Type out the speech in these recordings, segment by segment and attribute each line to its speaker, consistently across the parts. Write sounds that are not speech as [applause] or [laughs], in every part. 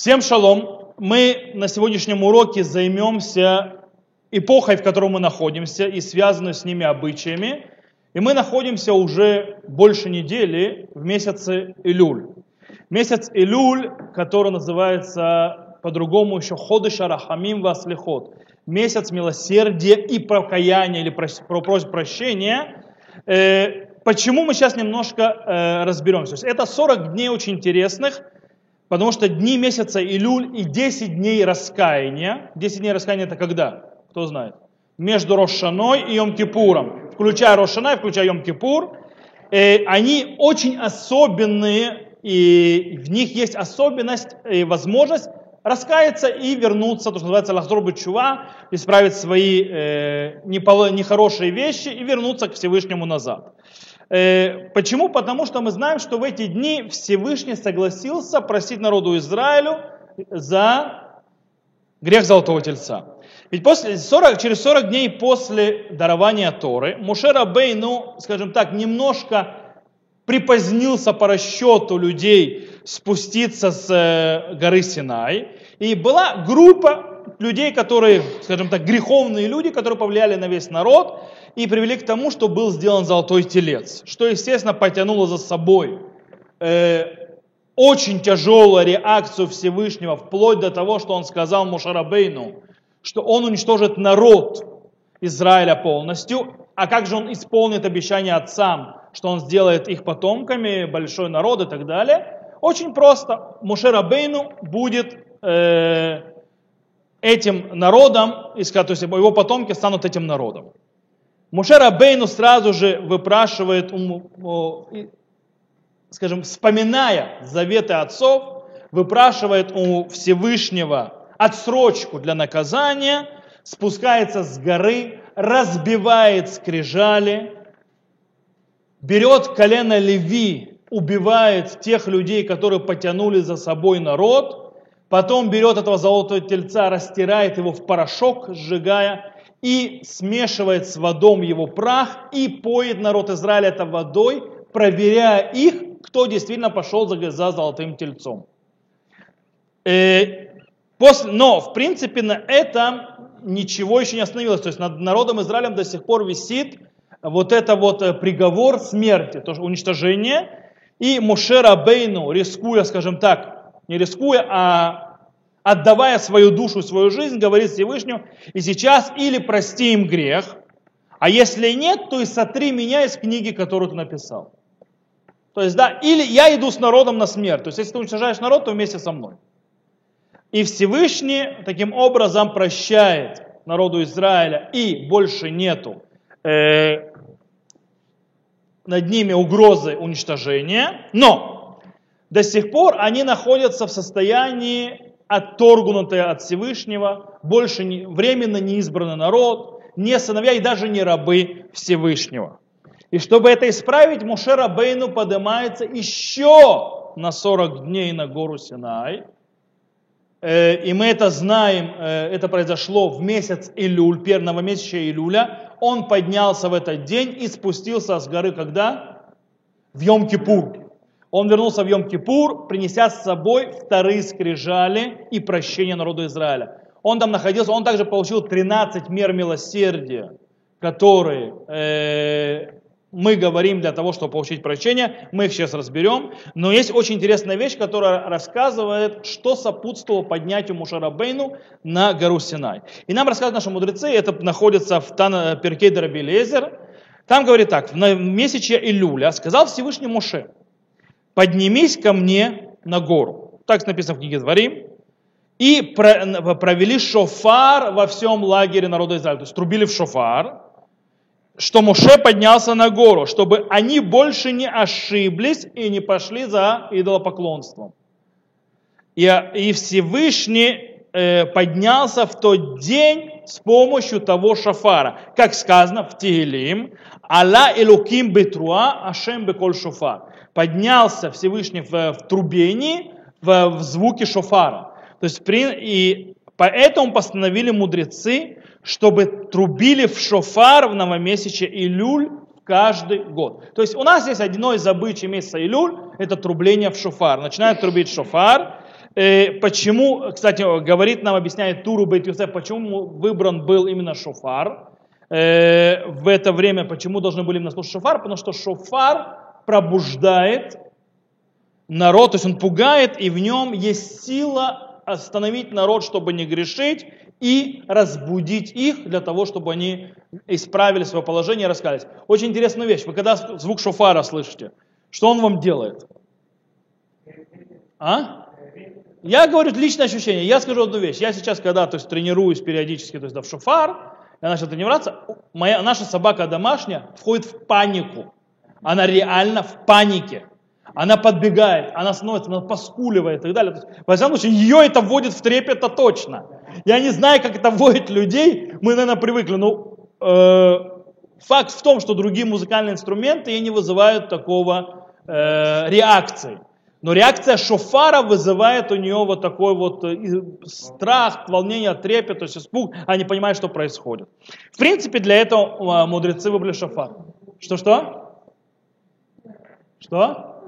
Speaker 1: Всем шалом. Мы на сегодняшнем уроке займемся эпохой, в которой мы находимся, и связанной с ними обычаями. И мы находимся уже больше недели в месяце Илюль. Месяц Илюль, который называется по-другому еще Ходыш Арахамим Васлихот. Месяц милосердия и покаяния или просьб прощения. Э, почему мы сейчас немножко э, разберемся? это 40 дней очень интересных, Потому что дни месяца Илюль и 10 дней раскаяния. 10 дней раскаяния это когда? Кто знает? Между Рошаной и Йом-Кипуром. Включая Рошана и включая Йом-Кипур. Э, они очень особенные, и в них есть особенность и возможность раскаяться и вернуться, то, что называется лахзор чува, исправить свои э, нехорошие вещи и вернуться к Всевышнему назад. Э, почему? Потому что мы знаем, что в эти дни Всевышний согласился просить народу Израилю за грех Золотого Тельца. Ведь после 40, через 40 дней после дарования Торы Мушера Бей, ну, скажем так, немножко припозднился по расчету людей спуститься с э, горы Синай. И была группа людей, которые, скажем так, греховные люди, которые повлияли на весь народ и привели к тому, что был сделан золотой телец, что, естественно, потянуло за собой э, очень тяжелую реакцию Всевышнего, вплоть до того, что он сказал Мушарабейну, что он уничтожит народ Израиля полностью, а как же он исполнит обещание отцам, что он сделает их потомками, большой народ и так далее. Очень просто. Мушерабейну будет э, этим народом, то есть его потомки станут этим народом. Мушер Бейну сразу же выпрашивает, скажем, вспоминая заветы отцов, выпрашивает у Всевышнего отсрочку для наказания, спускается с горы, разбивает скрижали, берет колено Леви, убивает тех людей, которые потянули за собой народ, потом берет этого золотого тельца, растирает его в порошок, сжигая, и смешивает с водом его прах и поет народ Израиля это водой, проверяя их, кто действительно пошел за, за золотым тельцом. Э, после, но, в принципе, на этом ничего еще не остановилось. То есть над народом Израилем до сих пор висит вот это вот э, приговор смерти, то есть уничтожение. И Мушера Бейну, рискуя, скажем так, не рискуя, а отдавая свою душу, свою жизнь, говорит Всевышнему, и сейчас или прости им грех, а если нет, то и сотри меня из книги, которую ты написал. То есть, да, или я иду с народом на смерть. То есть, если ты уничтожаешь народ, то вместе со мной. И Всевышний таким образом прощает народу Израиля, и больше нету э, над ними угрозы уничтожения, но до сих пор они находятся в состоянии отторгнутые от Всевышнего, больше не, временно неизбранный народ, не сыновья и даже не рабы Всевышнего. И чтобы это исправить, Мушера Бейну поднимается еще на 40 дней на гору Синай. Э, и мы это знаем, э, это произошло в месяц Илюль, первого месяца Илюля. Он поднялся в этот день и спустился с горы когда? В Йом-Кипур. Он вернулся в Йом-Кипур, принеся с собой вторые скрижали и прощение народу Израиля. Он там находился, он также получил 13 мер милосердия, которые э, мы говорим для того, чтобы получить прощение. Мы их сейчас разберем. Но есть очень интересная вещь, которая рассказывает, что сопутствовало поднятию Мушарабейну на гору Синай. И нам рассказывают наши мудрецы, это находится в Тан Перкей Дарабилезер. Там говорит так, в месяце Илюля сказал Всевышний Муше – поднимись ко мне на гору. Так написано в книге Дворим. И провели шофар во всем лагере народа Израиля. То есть трубили в шофар, что Моше поднялся на гору, чтобы они больше не ошиблись и не пошли за идолопоклонством. И, и Всевышний э, поднялся в тот день с помощью того шофара. Как сказано в Тигелим, Алла Элуким Бетруа Ашем Беколь Шофар поднялся Всевышний в, в трубении, в, в звуке шофара. То есть, при, и поэтому постановили мудрецы, чтобы трубили в шофар в новомесяче Илюль каждый год. То есть у нас есть одно из обычаев месяца Илюль, это трубление в шофар. Начинают трубить шофар, Э, почему, кстати, говорит нам, объясняет Туру Бейт почему выбран был именно шофар э, в это время, почему должны были именно слушать шофар, потому что шофар пробуждает народ, то есть он пугает, и в нем есть сила остановить народ, чтобы не грешить, и разбудить их для того, чтобы они исправили свое положение и раскались. Очень интересная вещь. Вы когда звук шофара слышите, что он вам делает? А? Я говорю личное ощущение. Я скажу одну вещь. Я сейчас, когда то есть, тренируюсь периодически то есть, да, в шофар, я начал тренироваться, моя, наша собака домашняя входит в панику. Она реально в панике. Она подбегает, она становится, она поскуливает и так далее. Во всяком случае, ее это вводит в трепет, это точно. Я не знаю, как это вводит людей, мы, наверное, привыкли, но э, факт в том, что другие музыкальные инструменты не вызывают такого э, реакции. Но реакция шофара вызывает у нее вот такой вот э, страх, волнение, трепет, то есть испуг, они понимают, что происходит. В принципе, для этого мудрецы выбрали шофар. Что-что? Что?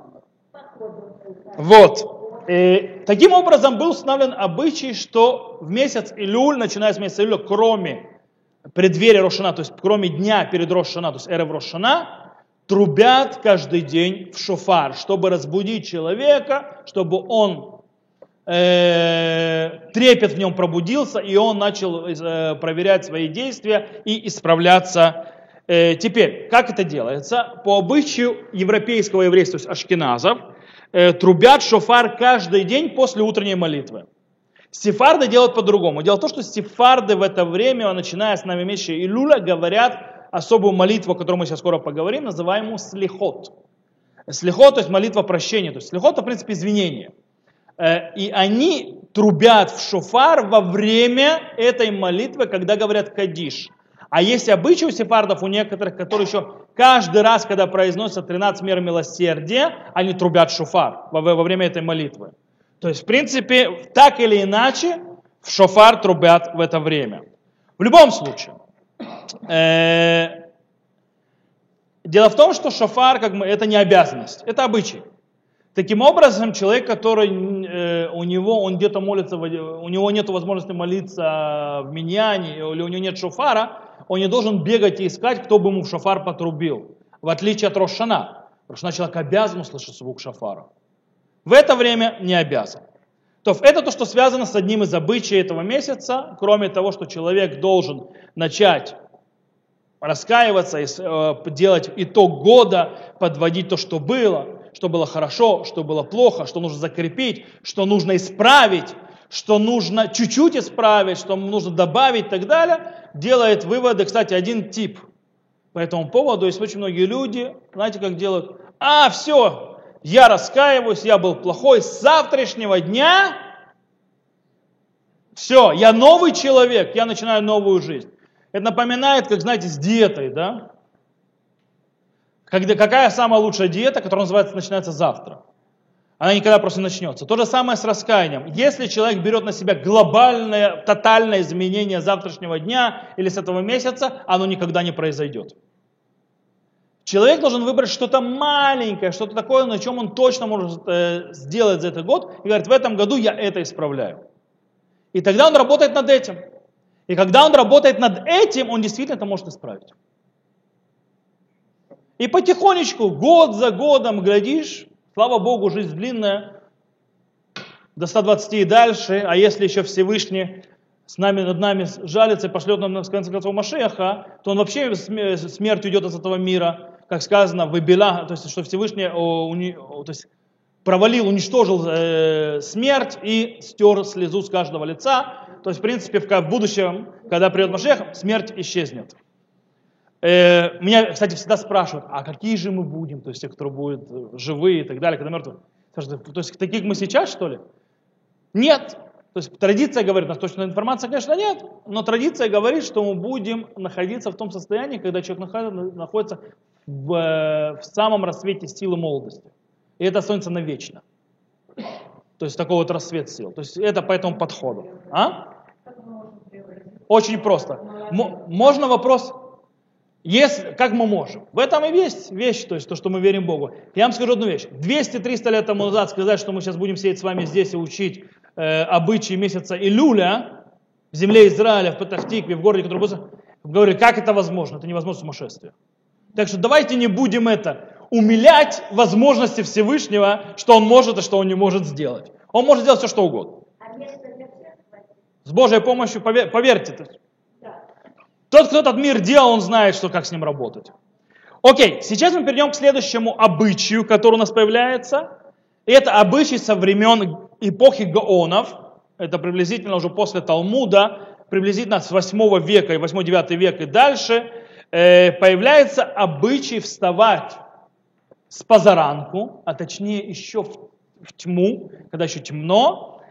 Speaker 1: Вот. И таким образом был установлен обычай, что в месяц Илюль, начиная с месяца Илюля, кроме преддверия Рошана, то есть кроме дня перед Рошана, то есть эры Рошана, трубят каждый день в шофар, чтобы разбудить человека, чтобы он э, трепет в нем пробудился, и он начал э, проверять свои действия и исправляться. Э, теперь, как это делается? По обычаю европейского еврейства, то есть ашкеназов, э, трубят шофар каждый день после утренней молитвы. Сефарды делают по-другому. Дело в том, что сефарды в это время, начиная с нами месяца Илюля, говорят особую молитву, о которой мы сейчас скоро поговорим, называемую слихот. Слихот, то есть молитва прощения. То есть слихот, это, в принципе, извинение. Э, и они трубят в шофар во время этой молитвы, когда говорят кадиш. А есть обычай у сефардов, у некоторых, которые еще каждый раз, когда произносятся 13 мер милосердия, они трубят шофар во, во время этой молитвы. То есть, в принципе, так или иначе, в шофар трубят в это время. В любом случае, э, дело в том, что шофар, как мы, это не обязанность, это обычай. Таким образом, человек, который э, у него, он где-то молится, у него нет возможности молиться в миньяне, или у него нет шофара, он не должен бегать и искать, кто бы ему в шафар потрубил. В отличие от Рошана. Рошана человек обязан услышать звук шафара. В это время не обязан. То это то, что связано с одним из обычаев этого месяца, кроме того, что человек должен начать раскаиваться, э, делать итог года, подводить то, что было, что было хорошо, что было плохо, что нужно закрепить, что нужно исправить, что нужно чуть-чуть исправить, что нужно добавить и так далее, делает выводы, кстати, один тип по этому поводу. Есть очень многие люди, знаете, как делают? А, все, я раскаиваюсь, я был плохой, с завтрашнего дня все, я новый человек, я начинаю новую жизнь. Это напоминает, как, знаете, с диетой, да? Когда, какая самая лучшая диета, которая называется, начинается завтра? Она никогда просто не начнется. То же самое с раскаянием. Если человек берет на себя глобальное, тотальное изменение завтрашнего дня или с этого месяца, оно никогда не произойдет. Человек должен выбрать что-то маленькое, что-то такое, на чем он точно может э, сделать за этот год, и говорит, в этом году я это исправляю. И тогда он работает над этим. И когда он работает над этим, он действительно это может исправить. И потихонечку, год за годом, глядишь, Слава Богу, жизнь длинная, до 120 и дальше, а если еще Всевышний с нами, над нами жалится и пошлет нам, в конце концов, Машеха, то он вообще смерть уйдет из этого мира, как сказано, выбила, то есть, что Всевышний уни, то есть, провалил, уничтожил э, смерть и стер слезу с каждого лица. То есть, в принципе, в, в будущем, когда придет Машех, смерть исчезнет. Э, меня, кстати, всегда спрашивают, а какие же мы будем, то есть те, которые будут э, живые и так далее, когда мертвые. То есть таких мы сейчас, что ли? Нет. То есть традиция говорит, у нас точная информация, конечно, нет, но традиция говорит, что мы будем находиться в том состоянии, когда человек находится в, э, в самом рассвете силы молодости. И это останется навечно. То есть такой вот рассвет сил. То есть это по этому подходу. А? Очень просто. М- можно вопрос, если, как мы можем? В этом и есть вещь, то есть то, что мы верим Богу. Я вам скажу одну вещь. 200-300 лет тому назад сказать, что мы сейчас будем сидеть с вами здесь и учить э, обычаи месяца Илюля в земле Израиля, в Патахтикве, в городе, который был, говорили, как это возможно? Это невозможно сумасшествие. Так что давайте не будем это умилять возможности Всевышнего, что он может и что он не может сделать. Он может сделать все, что угодно. С Божьей помощью, повер, поверьте. Тот, кто этот мир делал, он знает, что, как с ним работать. Окей, сейчас мы перейдем к следующему обычаю, который у нас появляется. И это обычай со времен эпохи Гаонов. Это приблизительно уже после Талмуда, приблизительно с 8 века и 8-9 век и дальше, э, появляется обычай вставать с позаранку, а точнее еще в, в тьму, когда еще темно.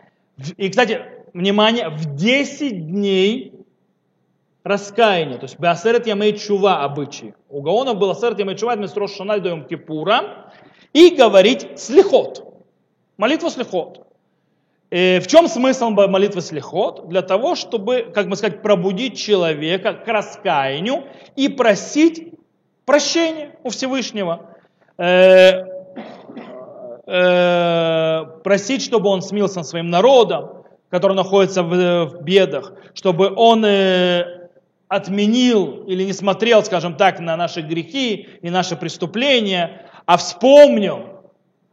Speaker 1: И, кстати, внимание, в 10 дней раскаяния, то есть Беасерет Ямей Чува обычай. У Гаонов был Асерет Ямей Чува, до Йом Кипура, и говорить слихот, молитву слихот. И в чем смысл молитвы слихот? Для того, чтобы, как бы сказать, пробудить человека к раскаянию и просить прощения у Всевышнего. Э, э, просить, чтобы он смился своим народом, который находится в, бедах, чтобы он э, отменил или не смотрел, скажем так, на наши грехи и наши преступления, а вспомнил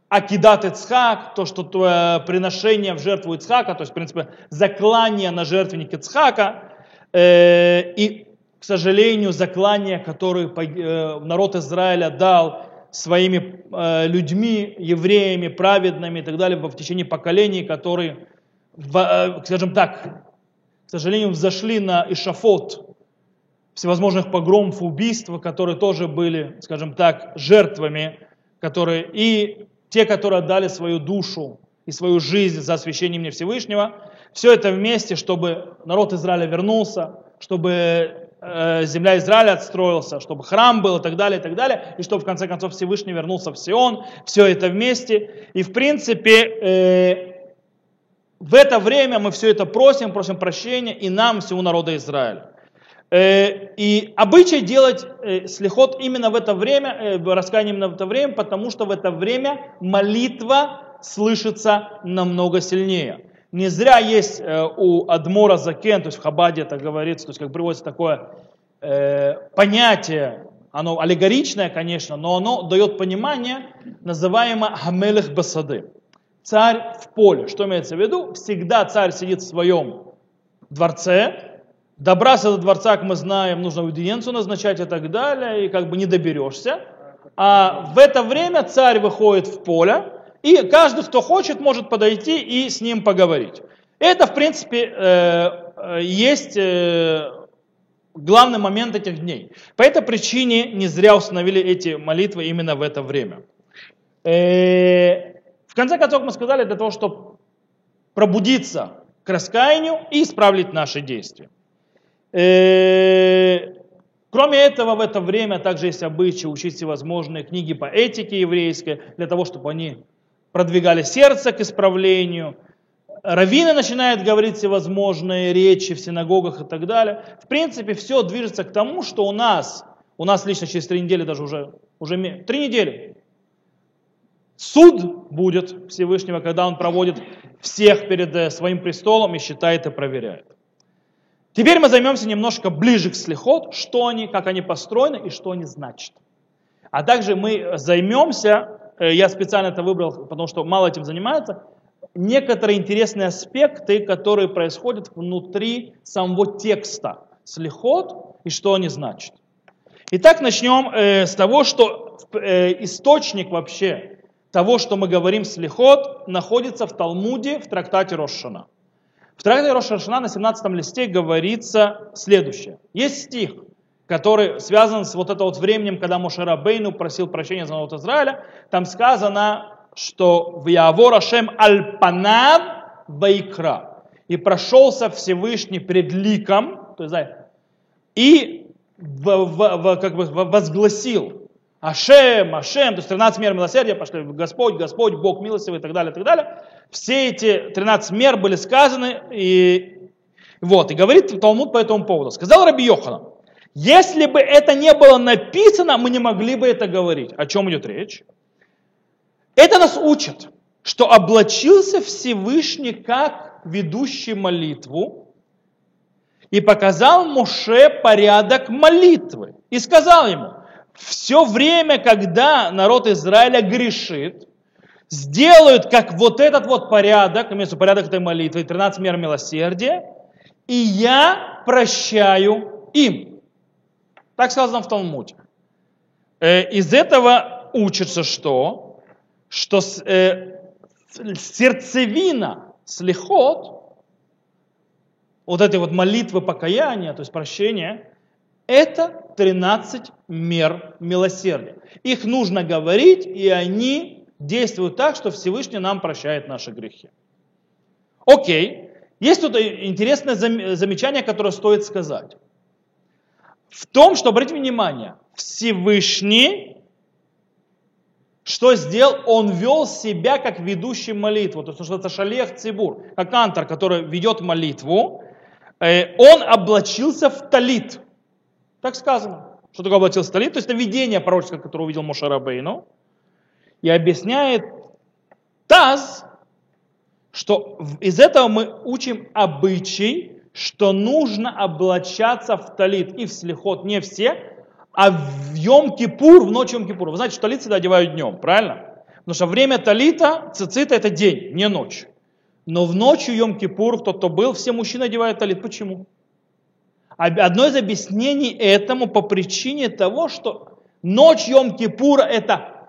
Speaker 1: Акидат Ицхак, то, что твое приношение в жертву Ицхака, то есть, в принципе, заклание на жертвенник Ицхака, э, и, к сожалению, заклание, которое э, народ Израиля дал своими э, людьми, евреями, праведными и так далее в течение поколений, которые, в, скажем так, к сожалению, взошли на Ишафот всевозможных погромов, убийств, которые тоже были, скажем так, жертвами, которые и те, которые отдали свою душу и свою жизнь за освящение мне Всевышнего, все это вместе, чтобы народ Израиля вернулся, чтобы Э, земля Израиля отстроился, чтобы храм был и так далее, и так далее, и чтобы в конце концов Всевышний вернулся в Сион, все это вместе. И в принципе э, в это время мы все это просим, просим прощения и нам, всему народу Израиля. Э, и обычай делать э, слихот именно в это время, э, раскаяние именно в это время, потому что в это время молитва слышится намного сильнее. Не зря есть у Адмора Закен, то есть в Хабаде это говорится, то есть как приводится такое понятие, оно аллегоричное, конечно, но оно дает понимание, называемое Хамелех Басады. Царь в поле. Что имеется в виду? Всегда царь сидит в своем дворце, добраться до дворца, как мы знаем, нужно аудиенцию назначать и так далее, и как бы не доберешься. А в это время царь выходит в поле, и каждый, кто хочет, может подойти и с ним поговорить. Это, в принципе, э, э, есть э, главный момент этих дней. По этой причине не зря установили эти молитвы именно в это время. В конце концов, мы сказали, для того, чтобы пробудиться к раскаянию и исправить наши действия. Кроме этого, в это время также есть обычай учить всевозможные книги по этике еврейской, для того, чтобы они продвигали сердце к исправлению. Раввины начинают говорить всевозможные речи в синагогах и так далее. В принципе, все движется к тому, что у нас, у нас лично через три недели даже уже, уже три недели, суд будет Всевышнего, когда он проводит всех перед э, своим престолом и считает и проверяет. Теперь мы займемся немножко ближе к слихот, что они, как они построены и что они значат. А также мы займемся Э, я специально это выбрал, потому что мало этим занимается, некоторые интересные аспекты, которые происходят внутри самого текста слихот и что они значат. Итак, начнем э, с того, что э, источник вообще того, что мы говорим слихот, находится в Талмуде в трактате Рошана. В трактате Рошана на 17 листе говорится следующее. Есть стих – который связан с вот это вот временем, когда Мошера Бейну просил прощения за народ Израиля, там сказано, что в Явор Ашем Альпанав Вайкра. И прошелся Всевышний пред ликом, то есть, и в, в, в, как бы возгласил Ашем, Ашем, то есть 13 мер милосердия пошли, Господь, Господь, Бог милостивый и так далее, и так далее. Все эти 13 мер были сказаны, и вот, и говорит Талмуд по этому поводу. Сказал Раби Йоханан, если бы это не было написано, мы не могли бы это говорить. О чем идет речь? Это нас учит. что облачился Всевышний как ведущий молитву и показал Моше порядок молитвы. И сказал ему, все время, когда народ Израиля грешит, сделают как вот этот вот порядок, имеется порядок этой молитвы, 13 мер милосердия, и я прощаю им. Так сказано в Талмуде. Э, из этого учится что? Что э, сердцевина слихот, вот этой вот молитвы покаяния, то есть прощения, это 13 мер милосердия. Их нужно говорить, и они действуют так, что Всевышний нам прощает наши грехи. Окей. Есть тут интересное замечание, которое стоит сказать. В том, что, обратите внимание, Всевышний, что сделал? Он вел себя как ведущий молитву. То есть, что это шалех цибур, как антар, который ведет молитву. Э, он облачился в талит. Так сказано. Что такое облачился талит? То есть это видение пророческое, которое увидел Мошарабейну. И объясняет Таз, что из этого мы учим обычай, что нужно облачаться в талит и в слихот, не все, а в Йом-Кипур, в ночь Йом-Кипура. Вы знаете, что талит всегда одевают днем, правильно? Потому что время талита, цицита это день, не ночь. Но в ночь Йом-Кипур, тот, кто был, все мужчины одевают талит. Почему? Одно из объяснений этому по причине того, что ночь Йом-Кипура это,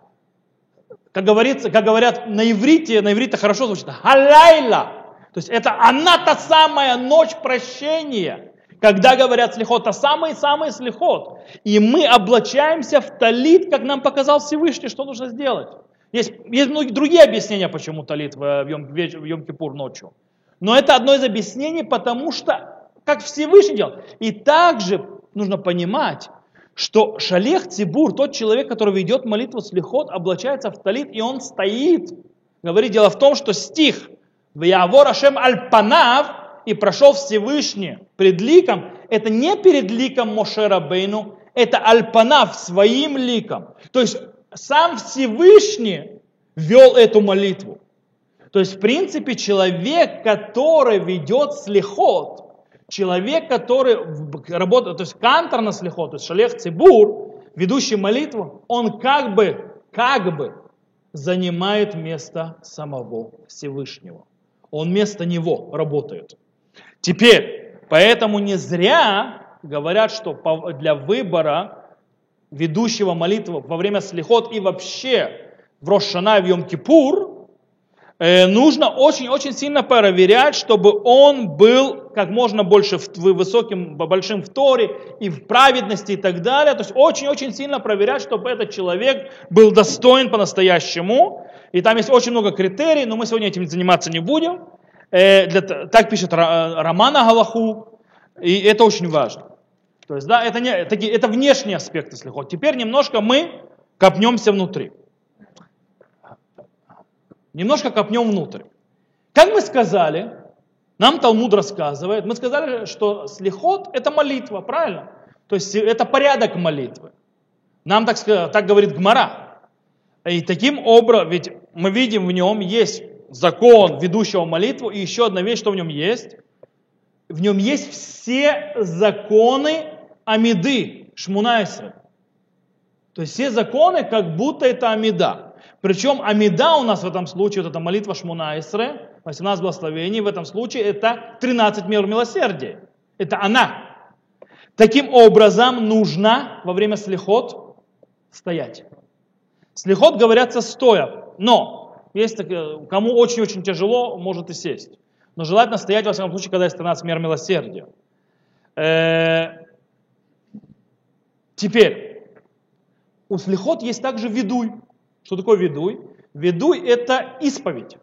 Speaker 1: как, говорится, как говорят на иврите, на иврите хорошо звучит, халайла. То есть это она та самая ночь прощения, когда говорят слихот, та самый-самый слихот. И мы облачаемся в талит, как нам показал Всевышний, что нужно сделать. Есть, есть многие другие объяснения, почему талит в, в Йом-Кипур ночью. Но это одно из объяснений, потому что как Всевышний делал. И также нужно понимать, что шалех Цибур, тот человек, который ведет молитву с лихот, облачается в талит, и он стоит. Говорит, дело в том, что стих «Ваявор Ашем Альпанав» и прошел Всевышний пред ликом, это не перед ликом Мошера Бейну, это Альпанав своим ликом. То есть сам Всевышний вел эту молитву. То есть, в принципе, человек, который ведет слихот, человек, который работает, то есть кантор на слихо, то есть шалех цибур, ведущий молитву, он как бы, как бы занимает место самого Всевышнего. Он вместо него работает. Теперь, поэтому не зря говорят, что для выбора ведущего молитвы во время слихот и вообще в Рошана в Йом-Кипур, Э, нужно очень-очень сильно проверять, чтобы он был как можно больше в, высоким, большим в Торе и в праведности и так далее. То есть очень-очень сильно проверять, чтобы этот человек был достоин по-настоящему. И там есть очень много критерий, но мы сегодня этим заниматься не будем. Э, для, так пишет Романа Галаху, и это очень важно. То есть, да, это, не, это, это внешний аспект, если хоть. Теперь немножко мы копнемся внутри. Немножко копнем внутрь. Как мы сказали, нам Талмуд рассказывает, мы сказали, что слихот – это молитва, правильно? То есть это порядок молитвы. Нам так, так говорит Гмара. И таким образом, ведь мы видим в нем есть закон ведущего молитву, и еще одна вещь, что в нем есть. В нем есть все законы Амиды, Шмунайса. То есть все законы, как будто это Амида. Причем Амида у нас в этом случае, вот эта молитва Шмуна Исре, 18 благословений, в этом случае это 13 мер милосердия. Это она. Таким образом, нужно во время слихот стоять. Слихот говорятся стоя, но есть кому очень-очень тяжело, может и сесть. Но желательно стоять, во всяком случае, когда есть 13 мер милосердия. Э, теперь, у слихот есть также ведуй. Что такое ведуй? Ведуй – это исповедь.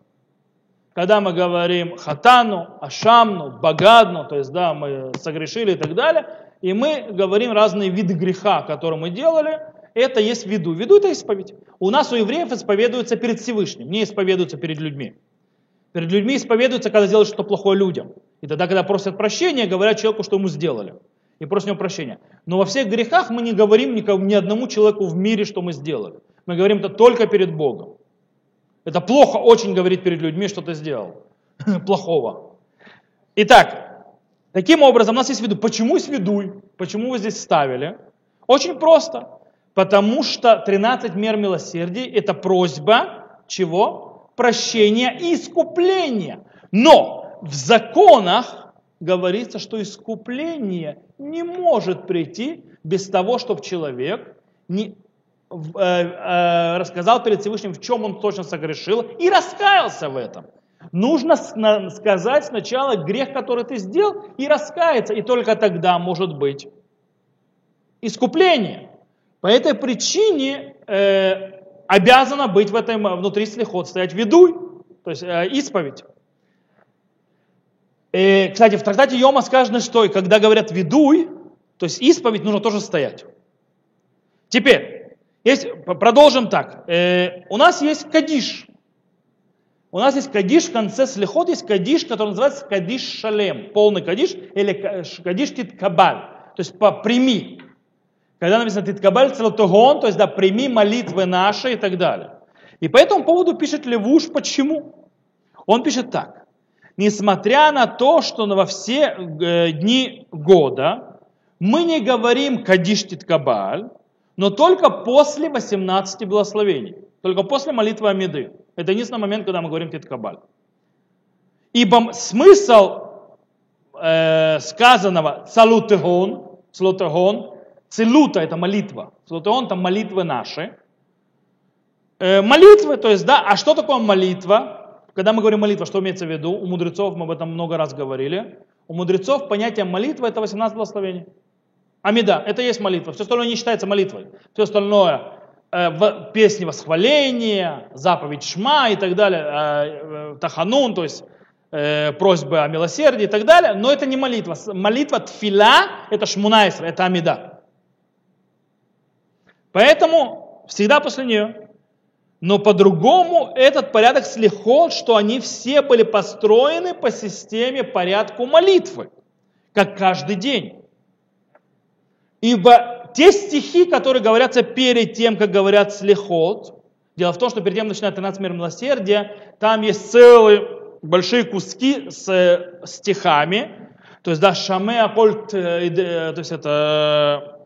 Speaker 1: Когда мы говорим хатану, ашамну, багадну, то есть да, мы согрешили и так далее, и мы говорим разные виды греха, которые мы делали, это есть веду. Веду это исповедь. У нас у евреев исповедуется перед Всевышним, не исповедуется перед людьми. Перед людьми исповедуется, когда делают что-то плохое людям. И тогда, когда просят прощения, говорят человеку, что ему сделали. И просят него прощения. Но во всех грехах мы не говорим никому, ни одному человеку в мире, что мы сделали. Мы говорим это только перед Богом. Это плохо очень говорить перед людьми, что ты сделал. [laughs] Плохого. Итак, таким образом у нас есть виду. Почему свидуй? Почему вы здесь ставили? Очень просто. Потому что 13 мер милосердия – это просьба чего? Прощения и искупления. Но в законах говорится, что искупление не может прийти без того, чтобы человек не, рассказал перед Всевышним, в чем он точно согрешил, и раскаялся в этом. Нужно сказать сначала грех, который ты сделал, и раскаяться, и только тогда может быть искупление. По этой причине э, обязана быть в этом, внутри слихот, стоять ведуй, то есть э, исповедь. И, кстати, в трактате Йома сказано, что когда говорят ведуй, то есть исповедь, нужно тоже стоять. Теперь, есть, продолжим так. Э, у нас есть кадиш. У нас есть кадиш в конце слихот, есть кадиш, который называется кадиш шалем, полный кадиш, или кадиш тит кабаль, то есть по прими. Когда написано «Титкабаль целотогон», то есть да, прими молитвы наши и так далее. И по этому поводу пишет Левуш почему? Он пишет так. Несмотря на то, что во все э, дни года мы не говорим «Кадиш Титкабаль», но только после 18 благословений. Только после молитвы Амиды. Это единственный момент, когда мы говорим Титкабаль. Ибо смысл э, сказанного «Салутегон», «Салутегон» Целута – это молитва. Целутеон – там молитвы наши. Э, молитвы, то есть, да, а что такое молитва? Когда мы говорим молитва, что имеется в виду? У мудрецов мы об этом много раз говорили. У мудрецов понятие молитвы – это 18 благословений. Амида – это есть молитва. Все остальное не считается молитвой. Все остальное э, песни восхваления, заповедь Шма и так далее, э, э, Таханун, то есть э, просьбы о милосердии и так далее, но это не молитва. Молитва тфила – это шмунайсра, это амида. Поэтому всегда после нее. Но по-другому этот порядок слегка, что они все были построены по системе порядку молитвы, как каждый день. Ибо те стихи, которые говорятся перед тем, как говорят слехот, дело в том, что перед тем начинает 13 мир милосердия, там есть целые большие куски с стихами, то есть да, шаме апольт, э, э, то есть это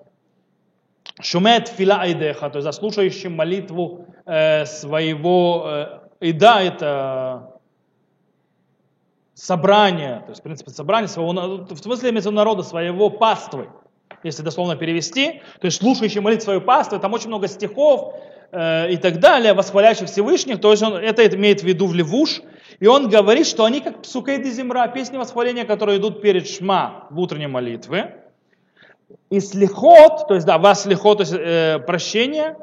Speaker 1: Шумет фила айдеха, то есть заслушающий молитву э, своего, э, и да, это собрание, то есть, в принципе, собрание своего, в смысле имеется народа, своего паствы, если дословно перевести, то есть слушающий молитву свою паству, там очень много стихов э, и так далее, восхваляющих Всевышних, то есть он это имеет в виду в Левуш, и он говорит, что они как псукейды земра, песни восхваления, которые идут перед шма в утренней молитве, и слихот, то есть, да, вас слихот, то есть э, прощение,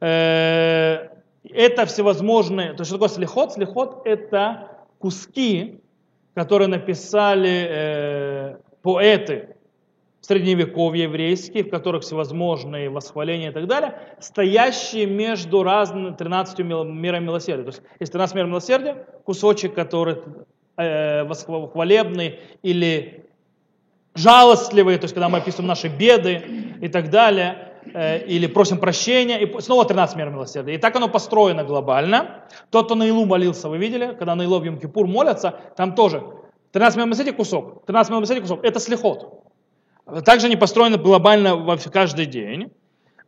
Speaker 1: э, это всевозможные, то есть, что такое слихот? Слихот это куски, которые написали э, поэты средневековье еврейские, в которых всевозможные восхваления и так далее, стоящие между разными 13 мирами милосердия. То есть, есть 13 миров милосердия, кусочек, который э, восхвалебный или жалостливые, то есть когда мы описываем наши беды и так далее, э, или просим прощения, и снова 13 мер милосердия. И так оно построено глобально. Тот, кто на Илу молился, вы видели, когда на Илу в Йом-Кипур молятся, там тоже 13 мер милосердия кусок, 13 мер милосердия кусок, это слихот. Также они построены глобально во каждый день.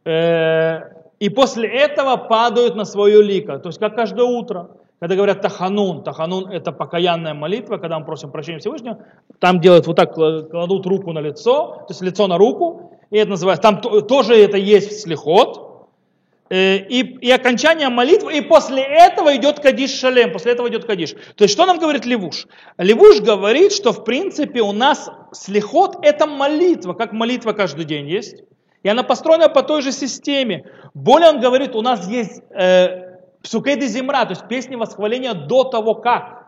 Speaker 1: Э, и после этого падают на свое лико, то есть как каждое утро. Когда говорят таханун, таханун это покаянная молитва, когда мы просим прощения Всевышнего, там делают вот так, кладут руку на лицо, то есть лицо на руку, и это называется, там тоже это есть слихот, и, и окончание молитвы, и после этого идет кадиш шалем, после этого идет кадиш. То есть что нам говорит Левуш? Левуш говорит, что в принципе у нас слихот это молитва, как молитва каждый день есть, и она построена по той же системе. Более он говорит, у нас есть э, Псукейды земра, то есть песни восхваления до того, как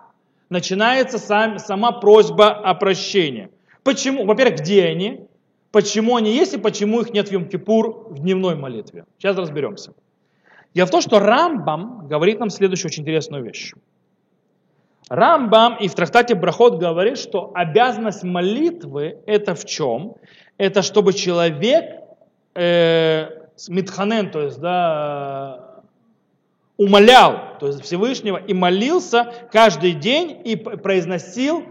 Speaker 1: начинается сам, сама просьба о прощении. Почему? Во-первых, где они? Почему они есть и почему их нет в Йом-Кипур в дневной молитве? Сейчас разберемся. Дело в том, что Рамбам говорит нам следующую очень интересную вещь. Рамбам и в трактате Брахот говорит, что обязанность молитвы это в чем? Это чтобы человек э, митханен, то есть да, умолял, то есть Всевышнего, и молился каждый день и произносил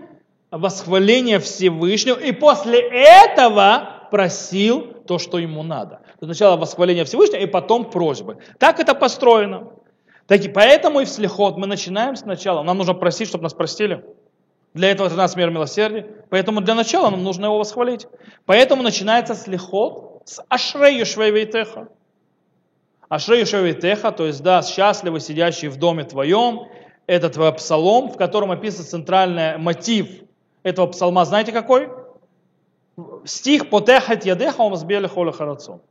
Speaker 1: восхваление Всевышнего, и после этого просил то, что ему надо. Сначала восхваление Всевышнего, и потом просьбы. Так это построено. Так и поэтому и в слихот мы начинаем сначала. Нам нужно просить, чтобы нас простили. Для этого это нас мир милосердия. Поэтому для начала нам нужно его восхвалить. Поэтому начинается слихот с Ашрею Швейвейтеха. Ашрею Швейвейтеха, то есть, да, счастливый сидящий в доме твоем, это твой псалом, в котором описан центральный мотив этого псалма. Знаете какой? Стих «Потехат ядеха умазбели холя харацон»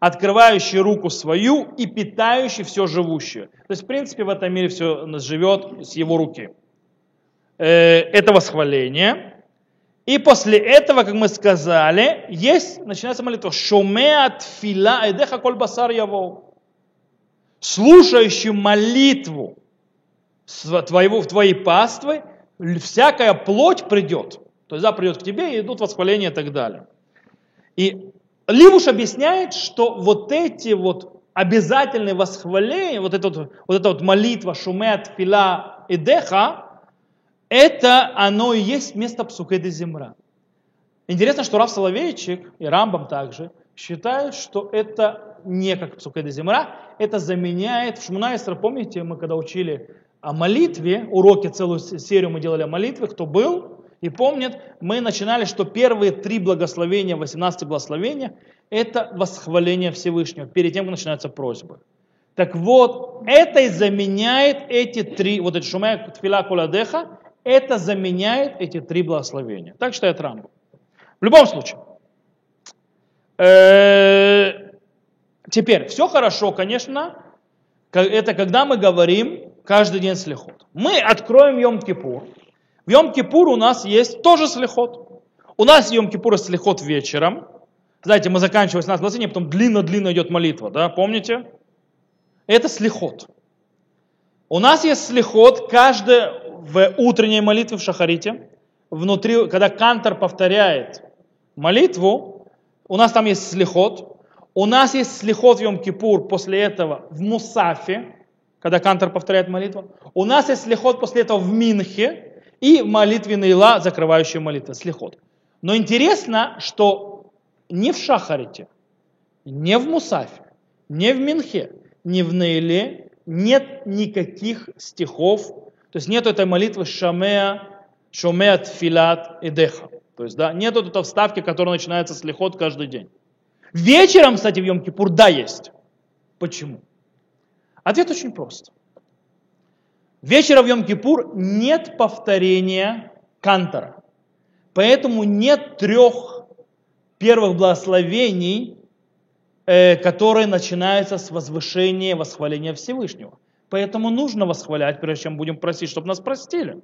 Speaker 1: открывающий руку свою и питающий все живущее. То есть, в принципе, в этом мире все живет с его руки. Э, это восхваление. И после этого, как мы сказали, есть, начинается молитва. Шумеат фила эдеха коль басар яво. Слушающий молитву твоего, в твоей паствы, всякая плоть придет. То есть, да, придет к тебе, и идут восхваления и так далее. И Ливуш объясняет, что вот эти вот обязательные восхваления, вот эта вот, вот, эта вот молитва Шумет, Фила и Деха, это оно и есть место Псукеды Земра. Интересно, что Рав Соловейчик и Рамбам также считают, что это не как Псукеды Земра, это заменяет, в Шмунайсер, помните, мы когда учили о молитве, уроки, целую серию мы делали о молитве, кто был, и помнят, мы начинали, что первые три благословения, 18 благословения, это восхваление Всевышнего, перед тем, как начинаются просьбы. Так вот, это и заменяет эти три, вот эти шумая тфила куладеха, это заменяет эти три благословения. Так считает Рамбу. В любом случае, э, теперь, все хорошо, конечно, это когда мы говорим каждый день слихот. Мы откроем Йом-Кипур, в Йом-Кипур у нас есть тоже слихот. У нас Йом-Кипур слихот вечером. Знаете, мы заканчиваем 18 благословений, потом длинно-длинно идет молитва, да, помните? Это слихот. У нас есть слихот каждый в утренней молитве в Шахарите. Внутри, когда кантор повторяет молитву, у нас там есть слихот. У нас есть слихот в Йом-Кипур после этого в Мусафе, когда кантор повторяет молитву. У нас есть слихот после этого в Минхе, и молитвенный ла, закрывающая молитва, слихот. Но интересно, что не в Шахарите, не в Мусафе, не в Минхе, не в Нейле нет никаких стихов, то есть нет этой молитвы Шамеа, Шомеа Тфилат и Деха. То есть, да, нет этой вставки, которая начинается с лихот каждый день. Вечером, кстати, в Йом-Кипур, да, есть. Почему? Ответ очень прост. Вечером в Йом-Кипур нет повторения кантора. Поэтому нет трех первых благословений, э, которые начинаются с возвышения, восхваления Всевышнего. Поэтому нужно восхвалять, прежде чем будем просить, чтобы нас простили.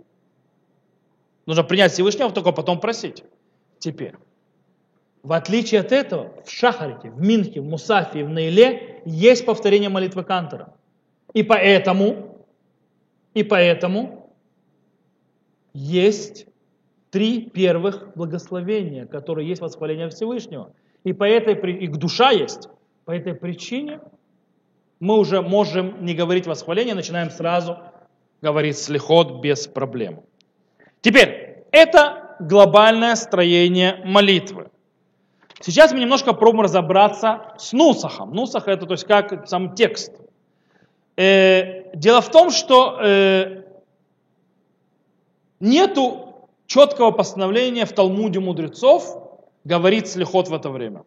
Speaker 1: Нужно принять Всевышнего, только потом просить. Теперь, в отличие от этого, в Шахарите, в Минхе, в Мусафе в Наиле есть повторение молитвы Кантора. И поэтому и поэтому есть три первых благословения, которые есть восхваление Всевышнего. И по этой и душа есть. По этой причине мы уже можем не говорить восхваление, начинаем сразу говорить слихот без проблем. Теперь, это глобальное строение молитвы. Сейчас мы немножко пробуем разобраться с Нусахом. Нусах это то есть как сам текст. Э, дело в том, что э, нету четкого постановления в Талмуде мудрецов говорить слихот в это время.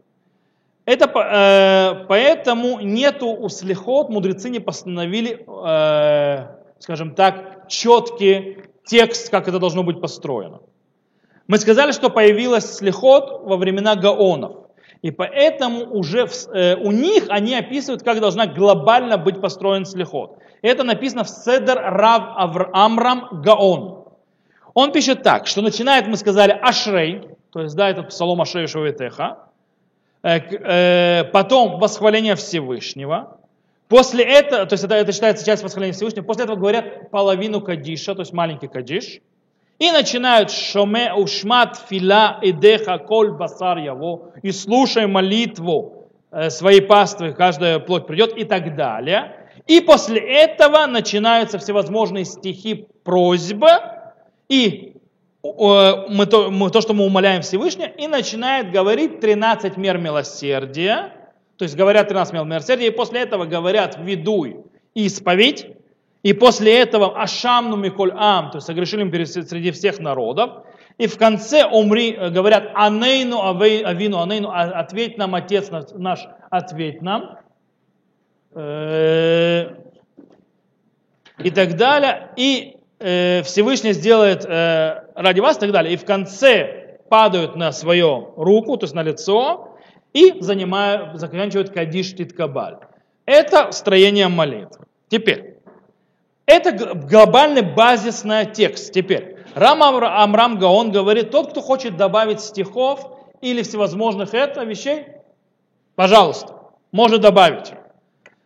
Speaker 1: Это, э, поэтому нету у слихот, мудрецы не постановили, э, скажем так, четкий текст, как это должно быть построено. Мы сказали, что появилась слихот во времена гаонов. И поэтому уже в, э, у них они описывают, как должна глобально быть построен слихот. Это написано в Седер Рав Авр, Амрам Гаон. Он пишет так, что начинает, мы сказали, Ашрей, то есть, да, этот псалом Ашрей Шоветеха, э, э, потом восхваление Всевышнего, после этого, то есть это, это считается часть восхваления Всевышнего, после этого говорят половину Кадиша, то есть маленький Кадиш, и начинают шоме ушмат фила идеха коль басар яво, и слушай молитву э, своей паствы, каждая плоть придет и так далее. И после этого начинаются всевозможные стихи просьба, и мы то, мы, то, что мы умоляем Всевышнего, и начинает говорить 13 мер милосердия, то есть говорят 13 мер милосердия, и после этого говорят «ведуй» и «исповедь», и после этого «ашамну миколь ам», то есть согрешили среди всех народов, и в конце умри, говорят «анейну авину анейну», «А, «ответь нам, Отец наш, ответь нам», Э, и так далее. И э, Всевышний сделает э, ради вас и так далее. И в конце падают на свою руку, то есть на лицо, и занимают, заканчивают кадиш титкабаль. Это строение молитвы. Теперь, это глобальный базисный текст. Теперь, Рам Амрам Гаон говорит, тот, кто хочет добавить стихов или всевозможных это вещей, пожалуйста, может добавить.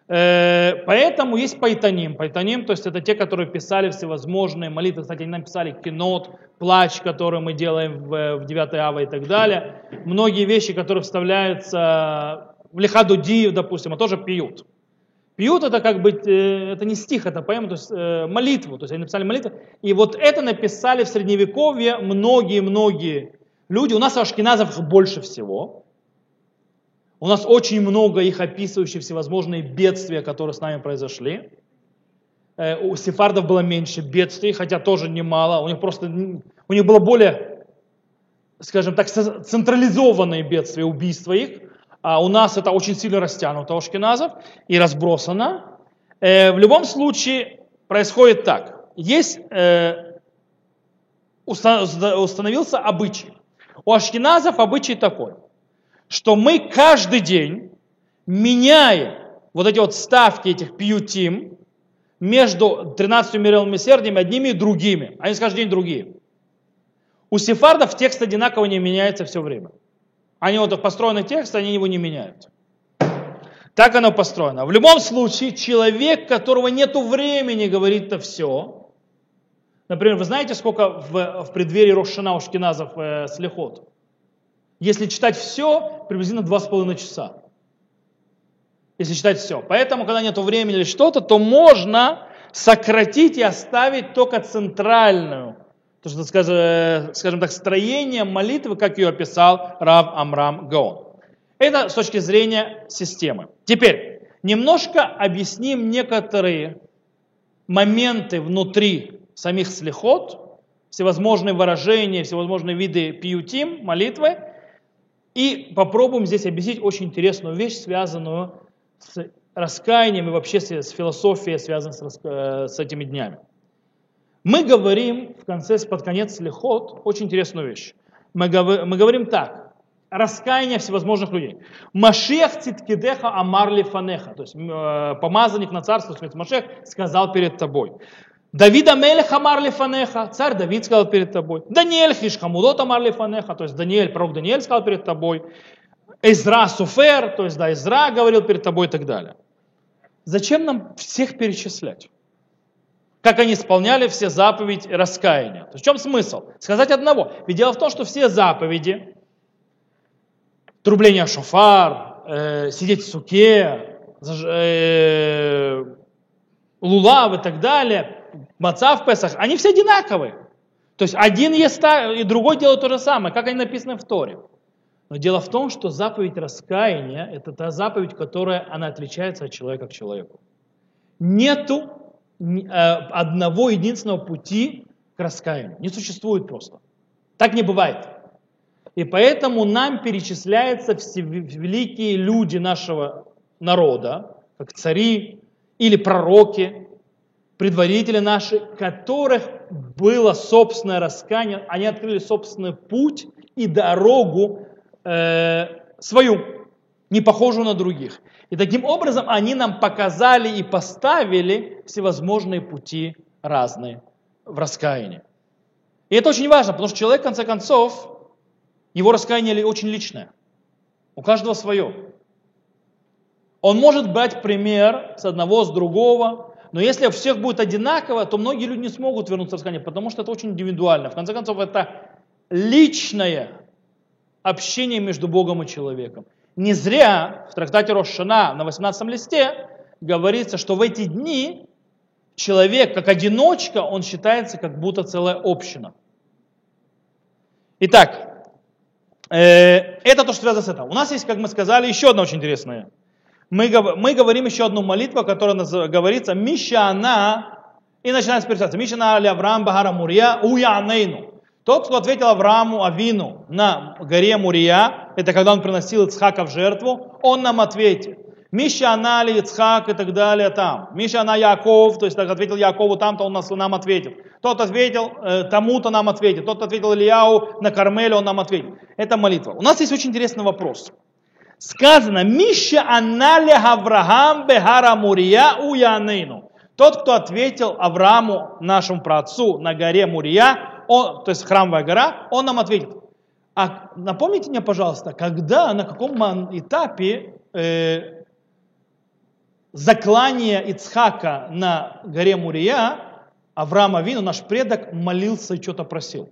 Speaker 1: Э, поэтому есть пайтаним. Пайтаним, то есть это те, которые писали всевозможные молитвы. Кстати, они написали кинот, плач, который мы делаем в, в 9 ава и так далее. Многие вещи, которые вставляются в лихадуди, допустим, а тоже пьют. Пьют это как бы, э, это не стих, это поэма, то есть э, молитву. То есть они написали молитву. И вот это написали в Средневековье многие-многие люди. У нас ашкеназов больше всего. У нас очень много их описывающих всевозможные бедствия, которые с нами произошли. Э, у сефардов было меньше бедствий, хотя тоже немало. У них просто, у них было более, скажем так, централизованные бедствия, убийства их. А у нас это очень сильно растянуто у ашкеназов и разбросано. Э, в любом случае происходит так. Есть, э, установился обычай. У ашкеназов обычай такой – что мы каждый день меняем вот эти вот ставки этих пьютим между 13 миром милосердиями одними и другими. Они каждый день другие. У сефардов текст одинаково не меняется все время. Они вот построенный текст, они его не меняют. Так оно построено. В любом случае, человек, которого нет времени говорить это все, например, вы знаете, сколько в, в преддверии Рошана у шкиназов э, слехот? Если читать все, приблизительно два с половиной часа. Если читать все. Поэтому, когда нет времени или что-то, то можно сократить и оставить только центральную, то, что, скажем, так, строение молитвы, как ее описал Рав Амрам Гаон. Это с точки зрения системы. Теперь, немножко объясним некоторые моменты внутри самих слихот, всевозможные выражения, всевозможные виды пиютим, молитвы, и попробуем здесь объяснить очень интересную вещь, связанную с раскаянием и вообще с философией, связанной с, э, с этими днями. Мы говорим в конце, под конец лихот, очень интересную вещь. Мы, мы говорим так, раскаяние всевозможных людей. Машех циткидеха амарли фанеха, то есть э, помазанник на царство, есть Машех сказал перед тобой. Давида Мелех Амар Лифанеха, царь Давид сказал перед тобой. Даниэль Хишхамудот Амар Лифанеха, то есть Даниэль, пророк Даниэль сказал перед тобой. Эзра Суфер, то есть да, Эзра говорил перед тобой и так далее. Зачем нам всех перечислять? Как они исполняли все заповеди раскаяния. То есть в чем смысл? Сказать одного. Ведь дело в том, что все заповеди, трубление шофар, э, сидеть в суке, э, лулав и так далее, маца в Песах, они все одинаковые. То есть один ест и другой делает то же самое, как они написаны в Торе. Но дело в том, что заповедь раскаяния – это та заповедь, которая она отличается от человека к человеку. Нету одного единственного пути к раскаянию. Не существует просто. Так не бывает. И поэтому нам перечисляются все великие люди нашего народа, как цари или пророки, предводители наши, которых было собственное раскаяние, они открыли собственный путь и дорогу э, свою, не похожую на других. И таким образом они нам показали и поставили всевозможные пути разные в раскаянии. И это очень важно, потому что человек, в конце концов, его раскаяние очень личное. У каждого свое. Он может брать пример с одного, с другого, но если у всех будет одинаково, то многие люди не смогут вернуться в раскаяние, потому что это очень индивидуально. В конце концов, это личное общение между Богом и человеком. Не зря в трактате Рошана на 18 листе говорится, что в эти дни человек, как одиночка, он считается как будто целая община. Итак, э, это то, что связано с этим. У нас есть, как мы сказали, еще одна очень интересная. Мы, мы говорим еще одну молитву, которая говорится «Мишана», и начинается перечисляться «Мишана али Авраам Багара Мурия уянейну». Тот, кто ответил Аврааму Авину на горе Мурия, это когда он приносил Ицхака в жертву, он нам ответит. Миша Анали, Ицхак и так далее там. Миша Ана Яков, то есть так ответил Якову там-то, он нас, нам ответил. Тот ответил э, тому-то нам ответит. Тот ответил Ильяу на Кармеле, он нам ответит. Это молитва. У нас есть очень интересный вопрос. Сказано, Миша Анали Авраам Бехара Мурия Уянейну. Тот, кто ответил Аврааму, нашему праотцу, на горе Мурия, он, то есть храмовая гора, он нам ответит. А напомните мне, пожалуйста, когда, на каком этапе э, заклания Ицхака на горе Мурия, Авраама Вину, наш предок, молился и что-то просил.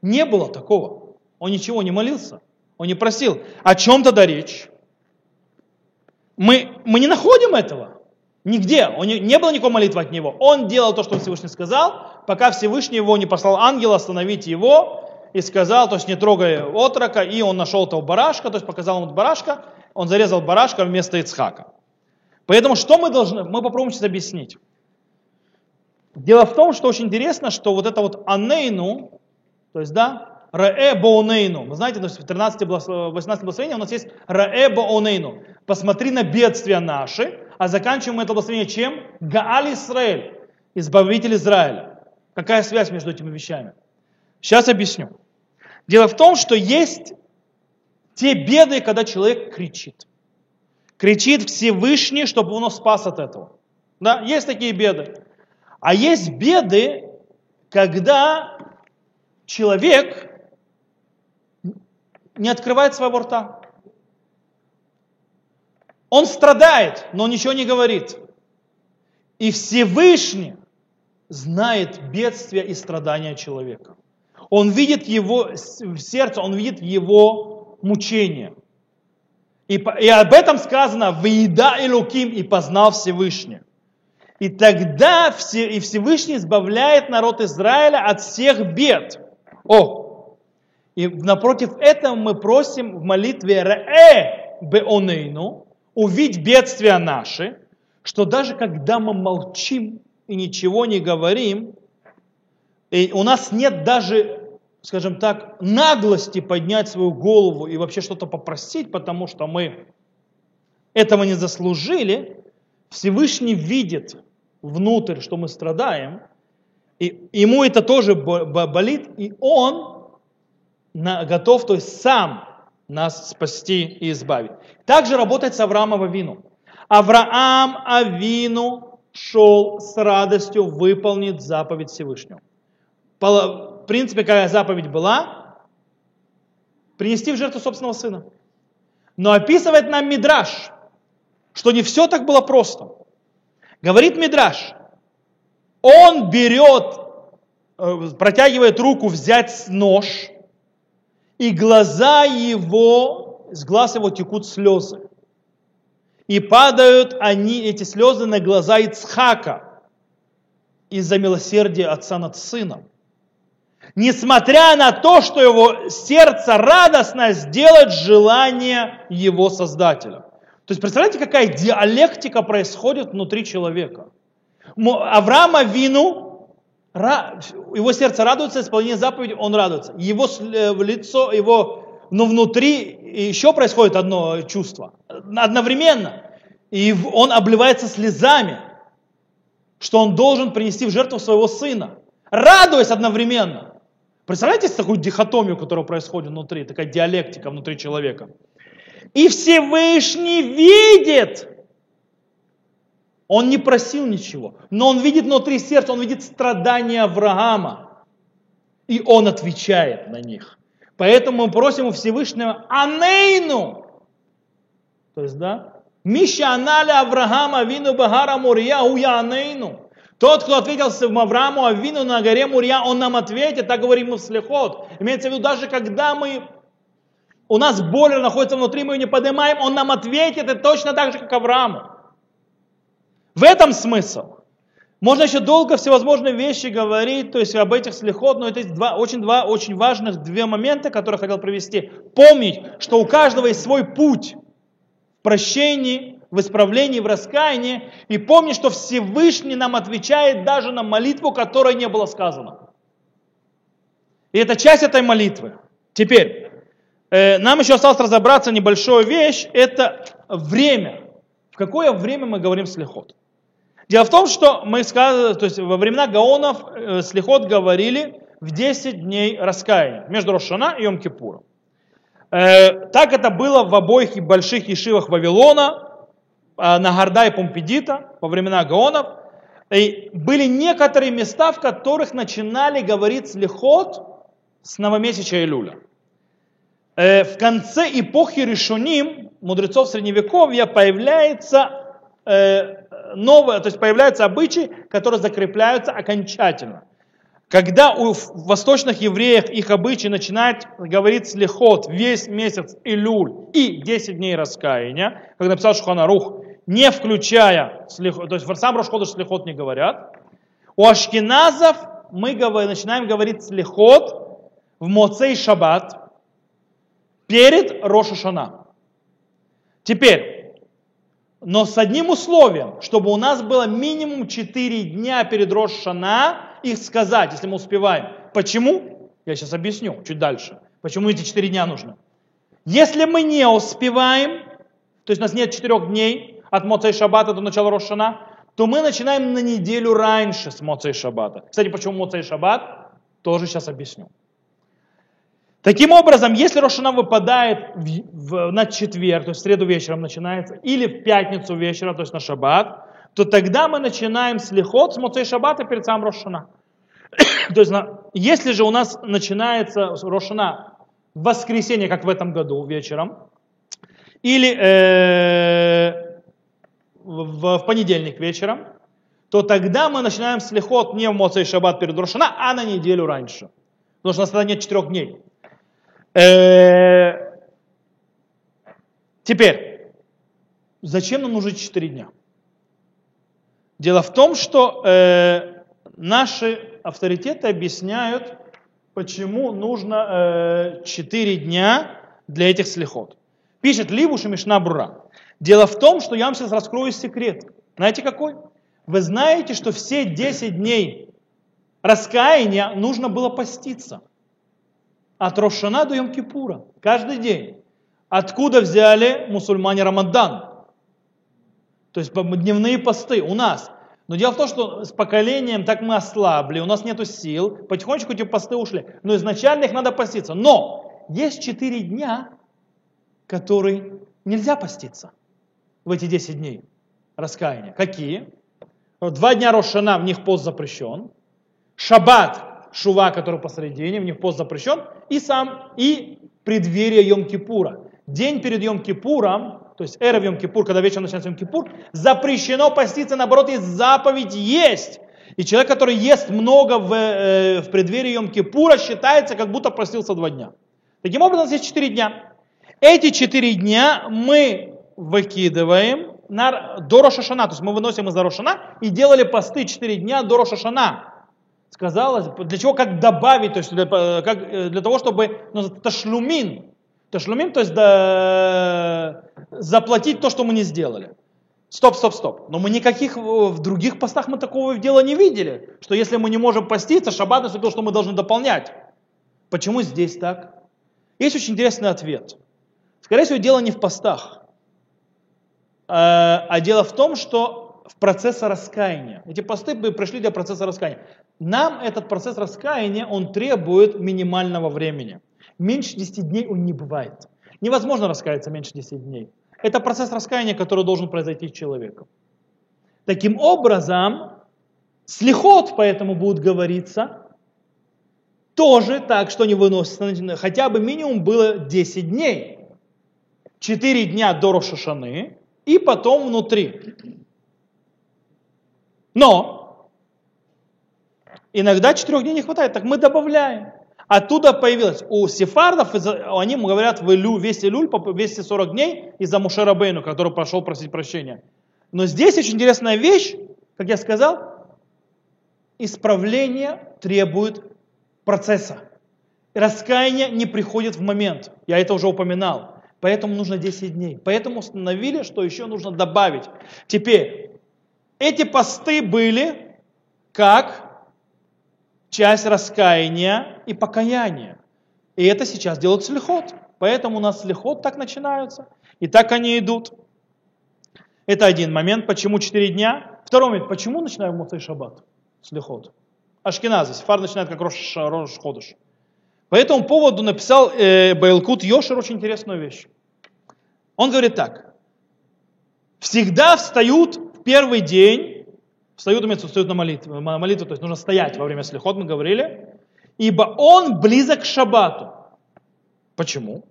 Speaker 1: Не было такого. Он ничего не молился. Он не просил. О чем тогда речь? Мы, мы не находим этого. Нигде. Он не, не было никакой молитвы от него. Он делал то, что Всевышний сказал, пока Всевышний его не послал ангела остановить его и сказал, то есть не трогай отрока, и он нашел этого барашка, то есть показал ему барашка, он зарезал барашка вместо Ицхака. Поэтому что мы должны, мы попробуем сейчас объяснить. Дело в том, что очень интересно, что вот это вот анейну, то есть, да, раэ боонейну, вы знаете, то есть в 13 18 благословении у нас есть раэ боонейну, посмотри на бедствия наши, а заканчиваем это благословение чем? Гааль Исраэль, избавитель Израиля. Какая связь между этими вещами? Сейчас объясню. Дело в том, что есть те беды, когда человек кричит. Кричит Всевышний, чтобы он спас от этого. Да, есть такие беды. А есть беды, когда человек не открывает своего рта. Он страдает, но ничего не говорит. И Всевышний знает бедствия и страдания человека. Он видит его в сердце, он видит его мучения. И, и об этом сказано «Выеда и луким» и познал Всевышний. И тогда все, и Всевышний избавляет народ Израиля от всех бед. О! И напротив этого мы просим в молитве «Ре беонейну» увидеть бедствия наши, что даже когда мы молчим и ничего не говорим, и у нас нет даже скажем так, наглости поднять свою голову и вообще что-то попросить, потому что мы этого не заслужили, Всевышний видит внутрь, что мы страдаем, и ему это тоже болит, и он готов, то есть сам нас спасти и избавить. Также работает с Авраамом Авину. Авраам Авину шел с радостью выполнить заповедь Всевышнего принципе, какая заповедь была? Принести в жертву собственного сына. Но описывает нам Мидраш, что не все так было просто. Говорит Мидраш, он берет, э, протягивает руку взять нож, и глаза его, с глаз его текут слезы. И падают они, эти слезы, на глаза Ицхака из-за милосердия отца над сыном несмотря на то, что его сердце радостно сделать желание его создателя. То есть представляете, какая диалектика происходит внутри человека. Авраама Вину, его сердце радуется, исполнение заповеди, он радуется. Его э, лицо, его, но внутри еще происходит одно чувство. Одновременно. И он обливается слезами, что он должен принести в жертву своего сына. Радуясь одновременно. Представляете такую дихотомию, которая происходит внутри, такая диалектика внутри человека? И Всевышний видит. Он не просил ничего, но он видит внутри сердца, он видит страдания Авраама. И он отвечает на них. Поэтому мы просим у Всевышнего Анейну. То есть, да? Миша аналя Авраама вину багара мурия уя анейну. Тот, кто ответил Аврааму Авину на горе Мурья, он нам ответит, так говорим мы в Слехот. Имеется в виду, даже когда мы у нас боль находится внутри, мы ее не поднимаем, он нам ответит, и точно так же, как Аврааму. В этом смысл. Можно еще долго всевозможные вещи говорить, то есть об этих слихот, но это два, очень, два очень важных две момента, которые хотел привести. Помнить, что у каждого есть свой путь в прощении, в исправлении, в раскаянии, и помнить, что Всевышний нам отвечает даже на молитву, которая не была сказана. И это часть этой молитвы. Теперь, э, нам еще осталось разобраться небольшую вещь, это время. В какое время мы говорим слихот? Дело в том, что мы сказали, то есть во времена Гаонов э, Слихот говорили в 10 дней раскаяния между Рошана и Йом-Кипуром. Э, так это было в обоих больших ешивах Вавилона, э, на Горда и Помпедита во времена Гаонов. И были некоторые места, в которых начинали говорить Слихот с новомесяча Илюля. Э, в конце эпохи Решуним, мудрецов Средневековья, появляется э, новое, то есть появляются обычаи, которые закрепляются окончательно. Когда у восточных евреев их обычаи начинают говорить слихот весь месяц Илюль и 10 дней раскаяния, как написал Шуханарух, не включая слихот, то есть сам Рошходыш слихот не говорят, у ашкеназов мы начинаем говорить слихот в Моцей Шаббат перед Рошашана. Теперь, но с одним условием, чтобы у нас было минимум 4 дня перед Рошана их сказать, если мы успеваем. Почему? Я сейчас объясню чуть дальше. Почему эти 4 дня нужны. Если мы не успеваем, то есть у нас нет 4 дней от Моца и Шаббата до начала Рошана, то мы начинаем на неделю раньше с Моца и Шаббата. Кстати, почему Моца и Шаббат? Тоже сейчас объясню. Таким образом, если Рошана выпадает в, в, на четверг, то есть в среду вечером начинается, или в пятницу вечером, то есть на шаббат, то тогда мы начинаем с с моцей шаббата перед самым Рошана. [coughs] то есть, если же у нас начинается Рошана в воскресенье, как в этом году вечером, или э, в, в понедельник вечером, то тогда мы начинаем с лихот не в Моцей Шаббат перед Рошана, а на неделю раньше. Потому что у нас тогда нет четырех дней. Э, теперь, зачем нам нужны 4 дня? Дело в том, что э, наши авторитеты объясняют, почему нужно э, 4 дня для этих слихот. Пишет Ливуш и Мишна Брура. Дело в том, что я вам сейчас раскрою секрет. Знаете какой? Вы знаете, что все 10 дней раскаяния нужно было поститься от Рошана до Йом-Кипура, каждый день. Откуда взяли мусульмане Рамадан? То есть дневные посты у нас. Но дело в том, что с поколением так мы ослабли, у нас нет сил, потихонечку эти посты ушли. Но изначально их надо поститься. Но есть четыре дня, которые нельзя поститься в эти 10 дней раскаяния. Какие? Два дня Рошана, в них пост запрещен. Шаббат, шува, который посередине, в них пост запрещен, и сам, и преддверие Йом-Кипура. День перед Йом-Кипуром, то есть эра Йом-Кипур, когда вечером начинается Йом-Кипур, запрещено поститься, наоборот, есть заповедь есть. И человек, который ест много в, э, в преддверии Йом-Кипура, считается, как будто постился два дня. Таким образом, есть четыре дня. Эти четыре дня мы выкидываем на, до Рошашана, то есть мы выносим из Рошана и делали посты четыре дня до Рошашана сказалось, для чего, как добавить, то есть для, как, э, для того, чтобы, ну, ташлумин, ташлумин, то есть да, заплатить то, что мы не сделали. Стоп, стоп, стоп. Но мы никаких в других постах мы такого дела не видели, что если мы не можем поститься, шаббат наступил, что мы должны дополнять. Почему здесь так? Есть очень интересный ответ. Скорее всего, дело не в постах, э, а дело в том, что в процессе раскаяния. Эти посты пришли для процесса раскаяния. Нам этот процесс раскаяния, он требует минимального времени. Меньше 10 дней он не бывает. Невозможно раскаяться меньше 10 дней. Это процесс раскаяния, который должен произойти с человеком. Таким образом, слихот поэтому будет говориться тоже так, что не выносится, хотя бы минимум было 10 дней. 4 дня до Рошашаны и потом внутри. Но иногда четырех дней не хватает, так мы добавляем. Оттуда появилось. У сефардов, они говорят в Илю, весь Илюль, 240 дней из-за Мушера Бейну, который пошел просить прощения. Но здесь очень интересная вещь, как я сказал, исправление требует процесса. Раскаяние не приходит в момент. Я это уже упоминал. Поэтому нужно 10 дней. Поэтому установили, что еще нужно добавить. Теперь, эти посты были как часть раскаяния и покаяния. И это сейчас делают слихот. Поэтому у нас слихот так начинаются. И так они идут. Это один момент. Почему 4 дня? Второй момент. Почему начинаем Моцей Шаббат? Слихот. Ашкеназы. Сефар начинает как Рош, Рош Ходыш. По этому поводу написал э, Байлкут Йошер очень интересную вещь. Он говорит так. Всегда встают первый день, встают, имеется встают на молитву, молитву, то есть нужно стоять во время слихот, мы говорили, ибо он близок к шаббату. Почему?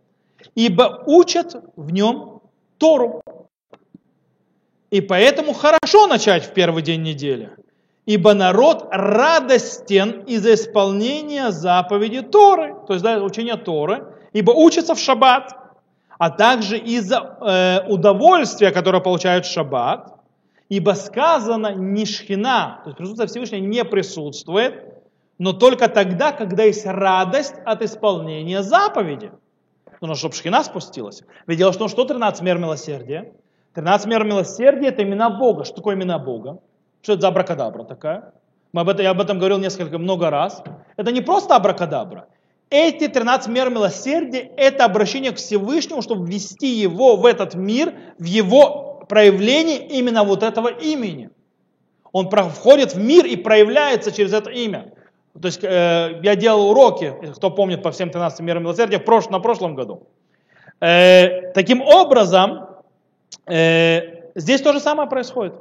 Speaker 1: Ибо учат в нем Тору. И поэтому хорошо начать в первый день недели ибо народ радостен из-за исполнения заповеди Торы, то есть да, учения Торы, ибо учатся в шаббат, а также из-за э, удовольствия, которое получают в шаббат, ибо сказано не шхина, то есть присутствие Всевышнего не присутствует, но только тогда, когда есть радость от исполнения заповеди. Нужно, чтобы шхина спустилась. Ведь дело в том, что 13 мер милосердия. 13 мер милосердия – это имена Бога. Что такое имена Бога? Что это за абракадабра такая? Мы об этом, я об этом говорил несколько, много раз. Это не просто абракадабра. Эти 13 мер милосердия – это обращение к Всевышнему, чтобы ввести его в этот мир, в его проявление именно вот этого имени. Он входит в мир и проявляется через это имя. То есть э, я делал уроки, кто помнит по всем 13 мерам милосердия, прош, на прошлом году. Э, таким образом, э, здесь то же самое происходит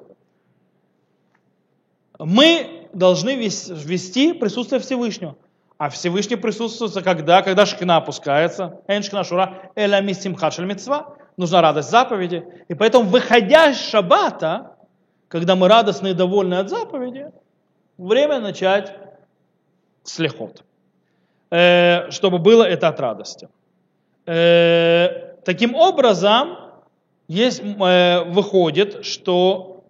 Speaker 1: мы должны вести присутствие Всевышнего. А Всевышний присутствует когда? Когда шкина опускается. Эншкина шура эля мисимха мецва. Нужна радость заповеди. И поэтому, выходя из шаббата, когда мы радостны и довольны от заповеди, время начать слехот. Э, чтобы было это от радости. Э, таким образом, есть, э, выходит, что,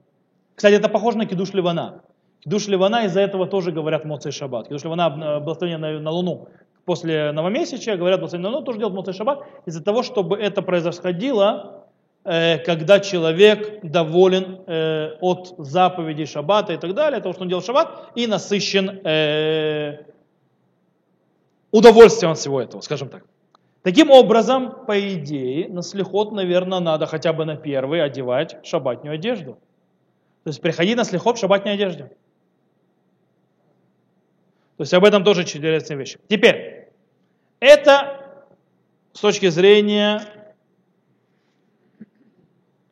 Speaker 1: кстати, это похоже на кидуш Ливана. Душ Ливана из-за этого тоже говорят Моцей Шаббат. Душ Ливана благословение на, на Луну после новомесячия, говорят благословение на Луну, тоже делают Моцей Шаббат, из-за того, чтобы это происходило, э, когда человек доволен э, от заповедей Шаббата и так далее, того, что он делал Шаббат, и насыщен э, удовольствием от всего этого, скажем так. Таким образом, по идее, на слихот, наверное, надо хотя бы на первый одевать шабатнюю одежду. То есть приходи на слихот в шабатней одежде. То есть об этом тоже интересная вещь. Теперь, это с точки зрения,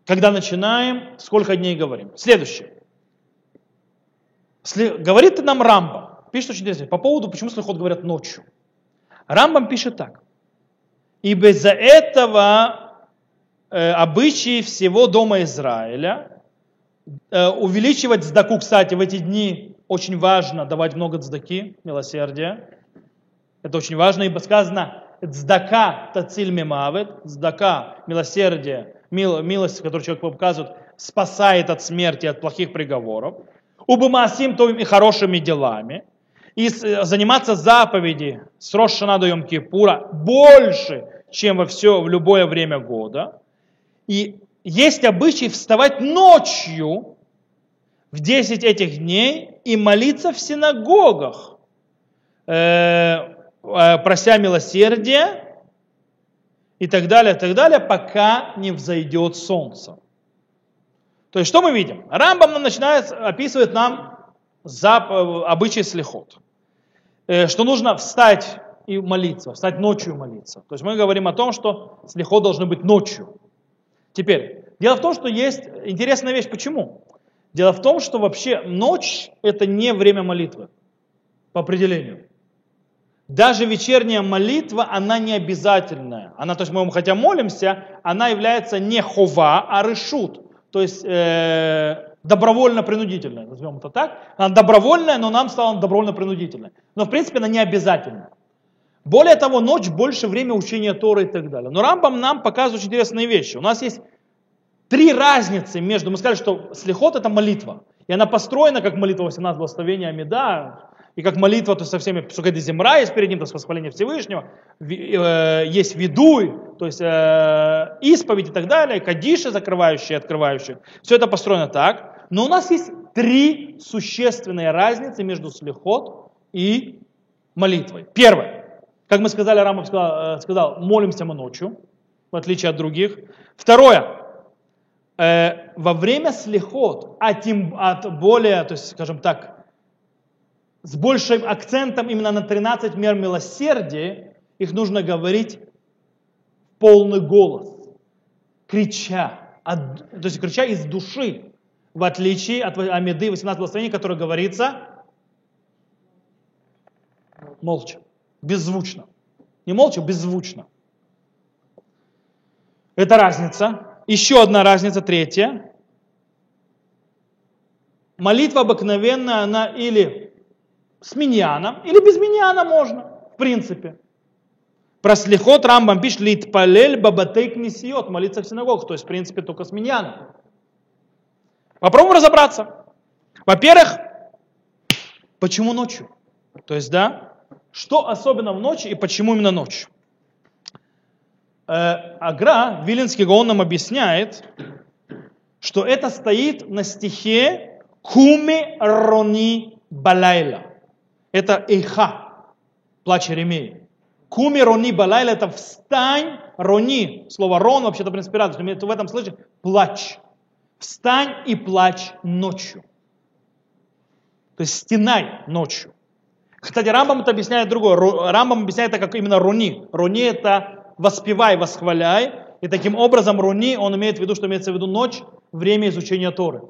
Speaker 1: когда начинаем, сколько дней говорим. Следующее. Говорит нам Рамбам, пишет очень интересно, по поводу, почему слихот говорят ночью. Рамбам пишет так. Ибо из-за этого э, обычаи всего дома Израиля э, увеличивать сдаку, кстати, в эти дни очень важно давать много цдаки, милосердия. Это очень важно, ибо сказано, цдака тациль мимавет, цдака, милосердие, мил, милость, которую человек показывает, спасает от смерти, от плохих приговоров. Убамасим то и хорошими делами. И заниматься заповеди с Рошана до Йом-Кипура больше, чем во все, в любое время года. И есть обычай вставать ночью, в 10 этих дней и молиться в синагогах, э, э, прося милосердия и так далее, так далее, пока не взойдет солнце. То есть что мы видим? Рамбам начинает, описывает нам обычай слихот. Э, что нужно встать и молиться, встать ночью и молиться. То есть мы говорим о том, что слихот должны быть ночью. Теперь, дело в том, что есть интересная вещь. Почему? Дело в том, что вообще ночь – это не время молитвы по определению. Даже вечерняя молитва, она не обязательная. Она, то есть мы хотя молимся, она является не хова, а решут. То есть э, добровольно-принудительная, назовем это так. Она добровольная, но нам стала добровольно-принудительной. Но в принципе она не обязательная. Более того, ночь больше время учения Торы и так далее. Но Рамбам нам показывает очень интересные вещи. У нас есть три разницы между... Мы сказали, что слихот это молитва. И она построена как молитва 18 благословения Амида, и как молитва, то со всеми, Сукеди Земра есть перед ним, то есть восхваление Всевышнего, э, есть видуй, то есть э, исповедь и так далее, кадиши закрывающие, открывающие. Все это построено так. Но у нас есть три существенные разницы между слихот и молитвой. Первое. Как мы сказали, Рамов сказал, э, сказал, молимся мы ночью, в отличие от других. Второе. Э, во время слихот, а тем от более, то есть, скажем так, с большим акцентом именно на 13 мер милосердия, их нужно говорить полный голос, крича, от, то есть крича из души, в отличие от Амиды 18 благословений, которое говорится молча, беззвучно. Не молча, беззвучно. Это разница. Еще одна разница, третья. Молитва обыкновенная, она или с миньяном, или без миньяна можно, в принципе. Про слихот Рамбам пишет, литпалель бабатейк несиот, молиться в синагогах, то есть, в принципе, только с миньяном. Попробуем разобраться. Во-первых, почему ночью? То есть, да, что особенно в ночи и почему именно ночью? Э, Агра, Вилинский Гаон нам объясняет, что это стоит на стихе Куми Рони Балайла. Это Эйха, плач Еремеи. Куми Рони Балайла это встань, Рони, слово Рон вообще-то принципе в этом случае плач. Встань и плачь ночью. То есть стенай ночью. Кстати, Рамбам это объясняет другое. Рамбам объясняет это как именно руни. Руни это воспевай, восхваляй. И таким образом руни, он имеет в виду, что имеется в виду ночь, время изучения Торы.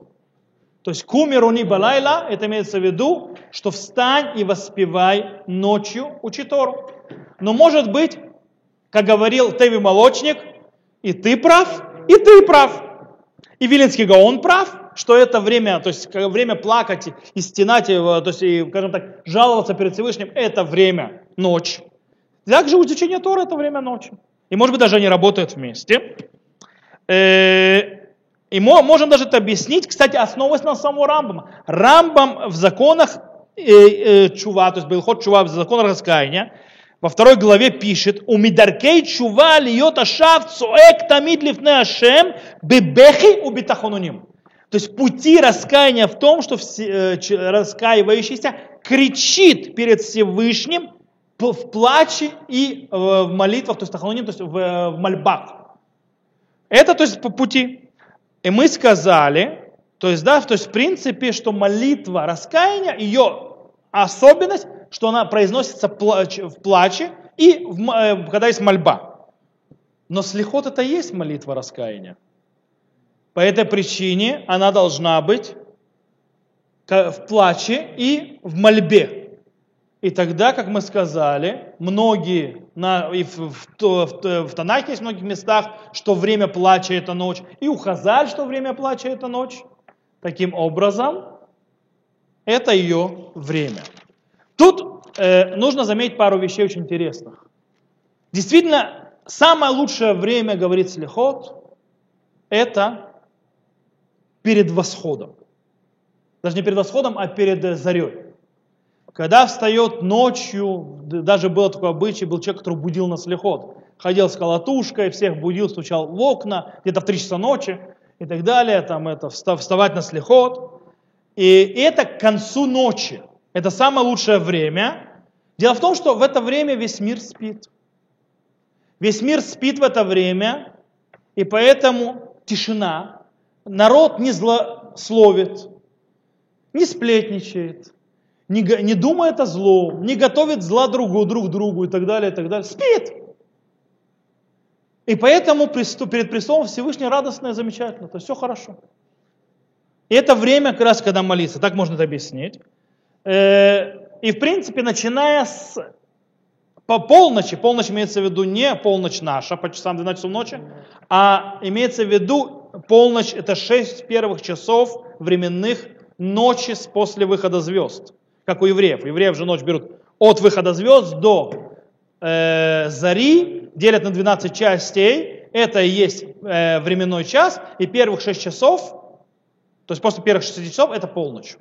Speaker 1: То есть куми руни балайла, это имеется в виду, что встань и воспевай ночью, учи Тору. Но может быть, как говорил Теви Молочник, и ты прав, и ты прав. И Виленский Гаон прав, что это время, то есть время плакать и стенать, то есть, и, скажем так, жаловаться перед Всевышним, это время ночь. Также изучение Тора это время ночи. И может быть даже они работают вместе. Э, и мы можем даже это объяснить, кстати, основываясь на самого Рамбама. Рамбам в законах э, э, чува, то есть Белхот чува в законах раскаяния, во второй главе пишет, у мидаркей чува льет ашав цоэк тамид лифне ашем бебехи у битахонуним. То есть пути раскаяния в том, что раскаивающийся кричит перед Всевышним в плаче и э, в молитвах, то есть тахануним, то есть в, э, в мольбах. Это то есть по пути. И мы сказали, то есть, да, то есть в принципе, что молитва раскаяния, ее особенность, что она произносится в плаче и в, когда есть мольба. Но слихот это есть молитва раскаяния. По этой причине она должна быть в плаче и в мольбе. И тогда, как мы сказали, многие, на, и в, в, в, в Танахе есть в многих местах, что время плача это ночь, и у Хазаль, что время плача это ночь. Таким образом, это ее время. Тут э, нужно заметить пару вещей очень интересных. Действительно, самое лучшее время, говорит Слихот, это перед восходом. Даже не перед восходом, а перед зарей. Когда встает ночью, даже было такое обычай, был человек, который будил на слехот. Ходил с колотушкой, всех будил, стучал в окна, где-то в 3 часа ночи и так далее, там это, вставать на слехот. И это к концу ночи. Это самое лучшее время. Дело в том, что в это время весь мир спит. Весь мир спит в это время, и поэтому тишина, народ не злословит, не сплетничает, не, не думает о злом, не готовит зла другу, друг другу и так далее, и так далее. Спит. И поэтому перед престолом Всевышний радостно и замечательно. То есть все хорошо. И это время, как раз когда молиться, так можно это объяснить. Э, и в принципе, начиная с по полночи, полночь имеется в виду не полночь наша, по часам 12 часов ночи, а имеется в виду полночь это 6 первых часов временных ночи после выхода звезд, как у евреев. Евреев же ночь берут от выхода звезд до э, зари делят на 12 частей, это и есть э, временной час, и первых 6 часов, то есть после первых 6 часов это полночь.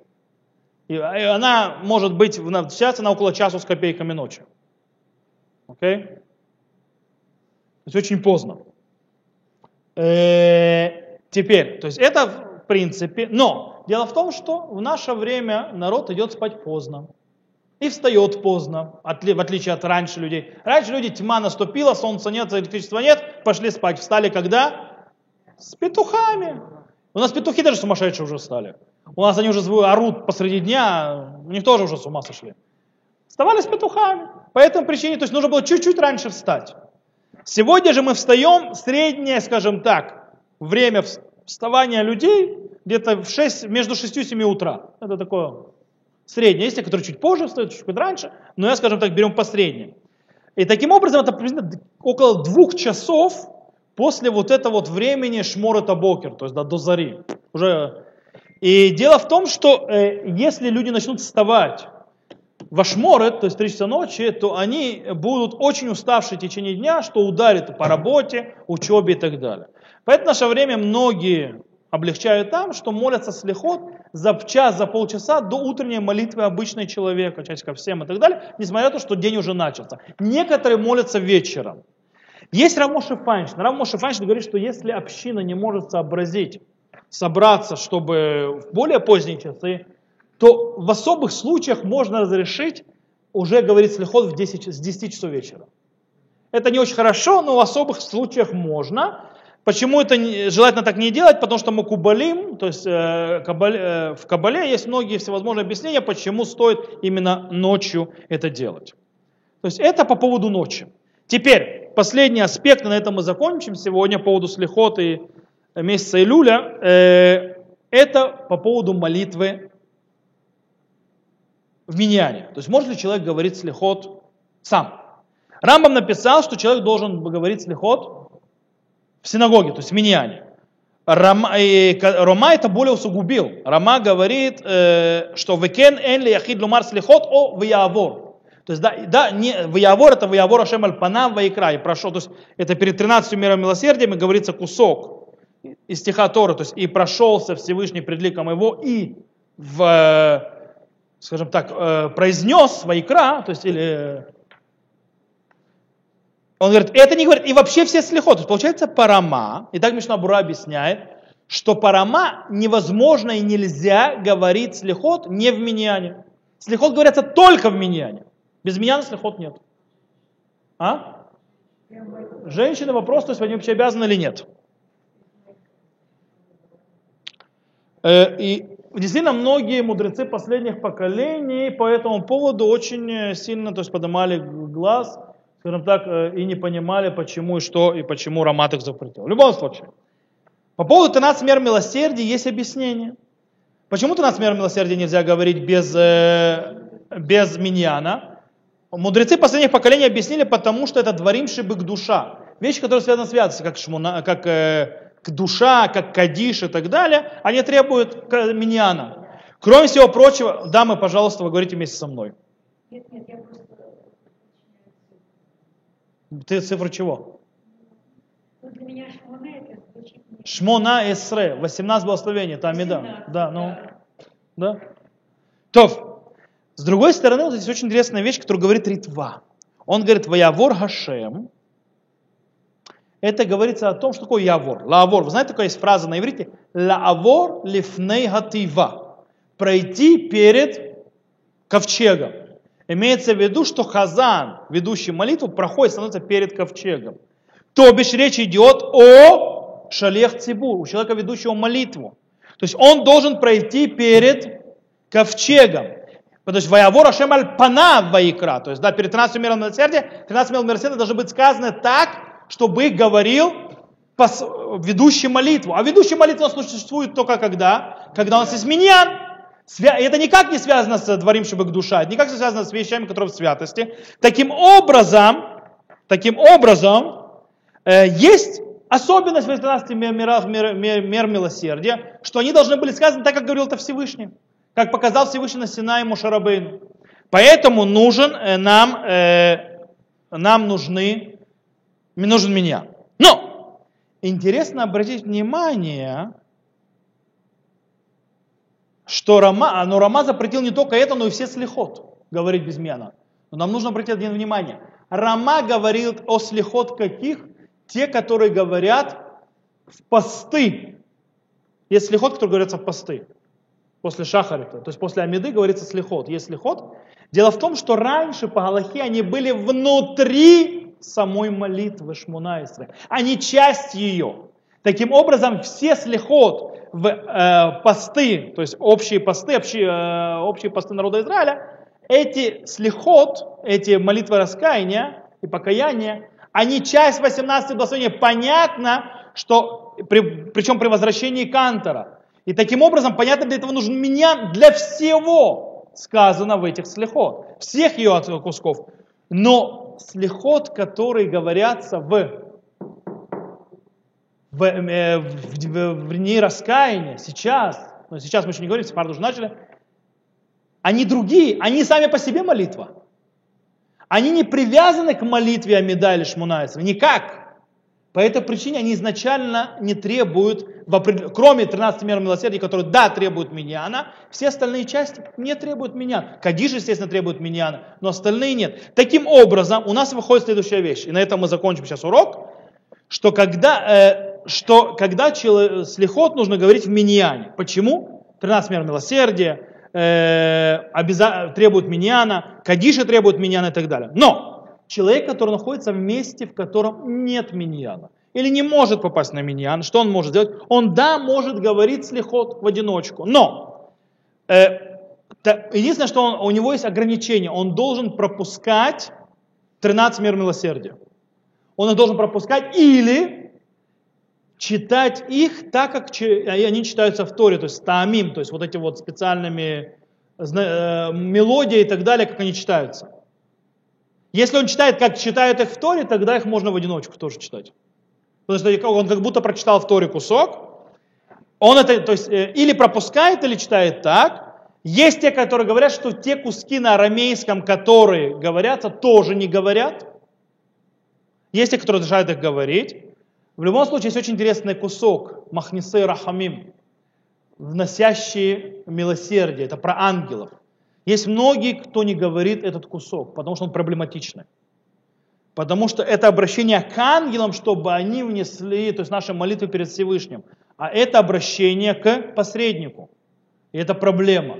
Speaker 1: И, и она может быть, начаться на около часу с копейками ночи. Окей? Okay? То есть очень поздно. Э, теперь, то есть это в принципе, но дело в том, что в наше время народ идет спать поздно и встает поздно, в отличие от раньше людей. Раньше люди, тьма наступила, солнца нет, электричества нет, пошли спать. Встали когда? С петухами. У нас петухи даже сумасшедшие уже стали. У нас они уже орут посреди дня, у них тоже уже с ума сошли. Вставали с петухами. По этой причине, то есть нужно было чуть-чуть раньше встать. Сегодня же мы встаем, среднее, скажем так, время вставания людей где-то в 6, между 6 и 7 утра. Это такое среднее. Есть те, которые чуть позже встают, чуть раньше, но я, скажем так, берем по среднему. И таким образом это примерно около двух часов после вот этого вот времени шмор это бокер, то есть да, до зари. Уже. И дело в том, что э, если люди начнут вставать вашморет, то есть 3 часа ночи, то они будут очень уставшие в течение дня, что ударит по работе, учебе и так далее. Поэтому в наше время многие облегчают там, что молятся слихот за час, за полчаса до утренней молитвы обычной человека, часть ко всем и так далее, несмотря на то, что день уже начался. Некоторые молятся вечером. Есть Рамоши Файнштейн. Рамоши Файнштейн говорит, что если община не может сообразить, собраться, чтобы в более поздние часы, то в особых случаях можно разрешить уже говорить слихот в 10, с 10 часов вечера. Это не очень хорошо, но в особых случаях можно. Почему это желательно так не делать? Потому что мы кубалим, то есть э, кабале, э, в кабале есть многие всевозможные объяснения, почему стоит именно ночью это делать. То есть это по поводу ночи. Теперь, последний аспект, на этом мы закончим сегодня по поводу слихот и месяца Илюля. Э, это по поводу молитвы в миньяне. То есть может ли человек говорить слихот сам? Рамбам написал, что человек должен говорить слихот в синагоге, то есть в миньяне. Рома, и, Рома это более усугубил. Рома говорит, э, что векен эн ли яхид лумар слихот о виявор. То есть, да, да не, виявор это виявор ашем аль панам ваикра. И прошел, то есть, это перед 13 миром милосердия говорится кусок из стиха Тора. То есть, и прошелся Всевышний пред ликом его и в скажем так, э, произнес Вайкра, то есть, или он говорит, это не говорит, и вообще все слихот. То есть получается парама, и так Мишна Бура объясняет, что парама невозможно и нельзя говорить слихот не в миньяне. Слихот говорится только в миньяне. Без миньяна слихот нет. А? Женщины вопрос, то есть они вообще обязаны или нет. Э, и действительно многие мудрецы последних поколений по этому поводу очень сильно то есть, поднимали глаз, скажем так, э, и не понимали, почему и что, и почему Рамат их запретил. В любом случае, по поводу 13 мер милосердия есть объяснение. Почему 13 мер милосердия нельзя говорить без, э, без миньяна? Мудрецы последних поколений объяснили, потому что это дворим шибык душа. Вещи, которые связаны с святостью, как, шмуна, как к душа, как кадиш и так далее, они требуют миньяна. Кроме всего прочего, дамы, пожалуйста, вы говорите вместе со мной. Нет, нет, я просто... Ты цифру чего? Шмона эсре, 18 благословений, там и да. Да, ну, да. То, с другой стороны, вот здесь очень интересная вещь, которую говорит Ритва. Он говорит, Ваявор Хашем, это говорится о том, что такое явор. Лавор. Вы знаете, такая есть фраза на иврите? Лавор лифней гатива. Пройти перед ковчегом. Имеется в виду, что хазан, ведущий молитву, проходит, становится перед ковчегом. То бишь речь идет о шалех цибур, у человека, ведущего молитву. То есть он должен пройти перед ковчегом. Потому что воявор Ашем пана ваикра. То есть, да, перед 13 миром милосердия, 13 миром милосердия должно быть сказано так, чтобы говорил ведущий молитву. А ведущий молитву существует только когда? Когда у нас миньян. Это никак не связано с дворим шибык душа, это никак не связано с вещами, которые в святости. Таким образом, таким образом, э, есть особенность в 18 мирах мер, мер, мер милосердия, что они должны были сказаны так, как говорил это Всевышний, как показал Всевышний на Синае Мушарабейну. Поэтому нужен э, нам э, нам нужны, нужен меня. Но интересно обратить внимание, что Рама, а, но Рама запретил не только это, но и все слихот, говорить без мена. Но нам нужно обратить один внимание. Рама говорил о слихот каких? Те, которые говорят в посты. Есть слихот, которые говорятся в посты. После шахарита. То есть после Амиды говорится слихот. Есть слихот. Дело в том, что раньше по Галахе они были внутри самой молитвы Шмунайсры. Они часть ее. Таким образом, все слихот в э, посты, то есть общие посты, общие, э, общие посты народа Израиля, эти слихот, эти молитвы раскаяния и покаяния, они часть 18 благословения. Понятно, что при, причем при возвращении Кантора. И таким образом, понятно, для этого нужен меня для всего сказано в этих слихот. Всех ее кусков. Но слихот, которые говорятся в в, э, в, в, в дни раскаяния, сейчас, но сейчас мы еще не говорим, Сефард уже начали, они другие, они сами по себе молитва. Они не привязаны к молитве Амида или Шмунайса, никак. По этой причине они изначально не требуют, кроме 13 мер милосердия, которые, да, требуют миньяна, все остальные части не требуют миньяна. Кадиш, естественно, требует миньяна, но остальные нет. Таким образом, у нас выходит следующая вещь, и на этом мы закончим сейчас урок, что когда, э, что когда человек, слихот нужно говорить в миньяне. Почему? 13 мер милосердия, э, обяза- требует миньяна, кадиша требует миньяна и так далее. Но человек, который находится в месте, в котором нет миньяна, или не может попасть на миньян, что он может сделать? Он, да, может говорить слихот в одиночку, но э, та, единственное, что он, у него есть ограничение, он должен пропускать 13 мер милосердия. Он их должен пропускать или читать их так, как они читаются в Торе, то есть таамим, то есть вот эти вот специальными э, мелодии и так далее, как они читаются. Если он читает, как читают их в Торе, тогда их можно в одиночку тоже читать. Потому что он как будто прочитал в Торе кусок, он это, то есть, э, или пропускает, или читает так. Есть те, которые говорят, что те куски на арамейском, которые говорятся, тоже не говорят. Есть те, которые разрешают их говорить. В любом случае, есть очень интересный кусок Махнисы Рахамим, вносящий милосердие. Это про ангелов. Есть многие, кто не говорит этот кусок, потому что он проблематичный. Потому что это обращение к ангелам, чтобы они внесли, то есть наши молитвы перед Всевышним. А это обращение к посреднику. И это проблема.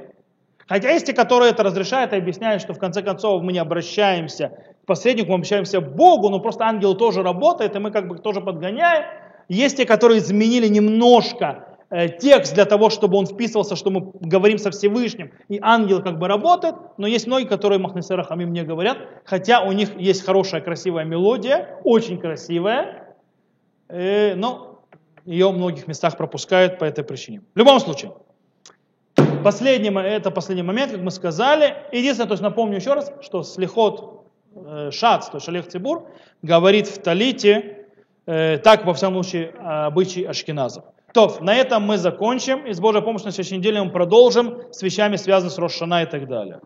Speaker 1: Хотя есть те, которые это разрешают и объясняют, что в конце концов мы не обращаемся к посреднику, мы обращаемся к Богу, но просто ангел тоже работает, и мы как бы тоже подгоняем. Есть те, которые изменили немножко э, текст для того, чтобы он вписывался, что мы говорим со Всевышним, и ангел как бы работает, но есть многие, которые Махнесера Хамим не говорят, хотя у них есть хорошая, красивая мелодия, очень красивая, э, но ее в многих местах пропускают по этой причине. В любом случае, Последний, это последний момент, как мы сказали. Единственное, то есть напомню еще раз, что слихот шац, то есть шалех цибур, говорит в талите, э, так во всяком случае обычай ашкеназов. То, на этом мы закончим, и с Божьей помощью на следующей неделе мы продолжим с вещами, связанными с Рошана и так далее.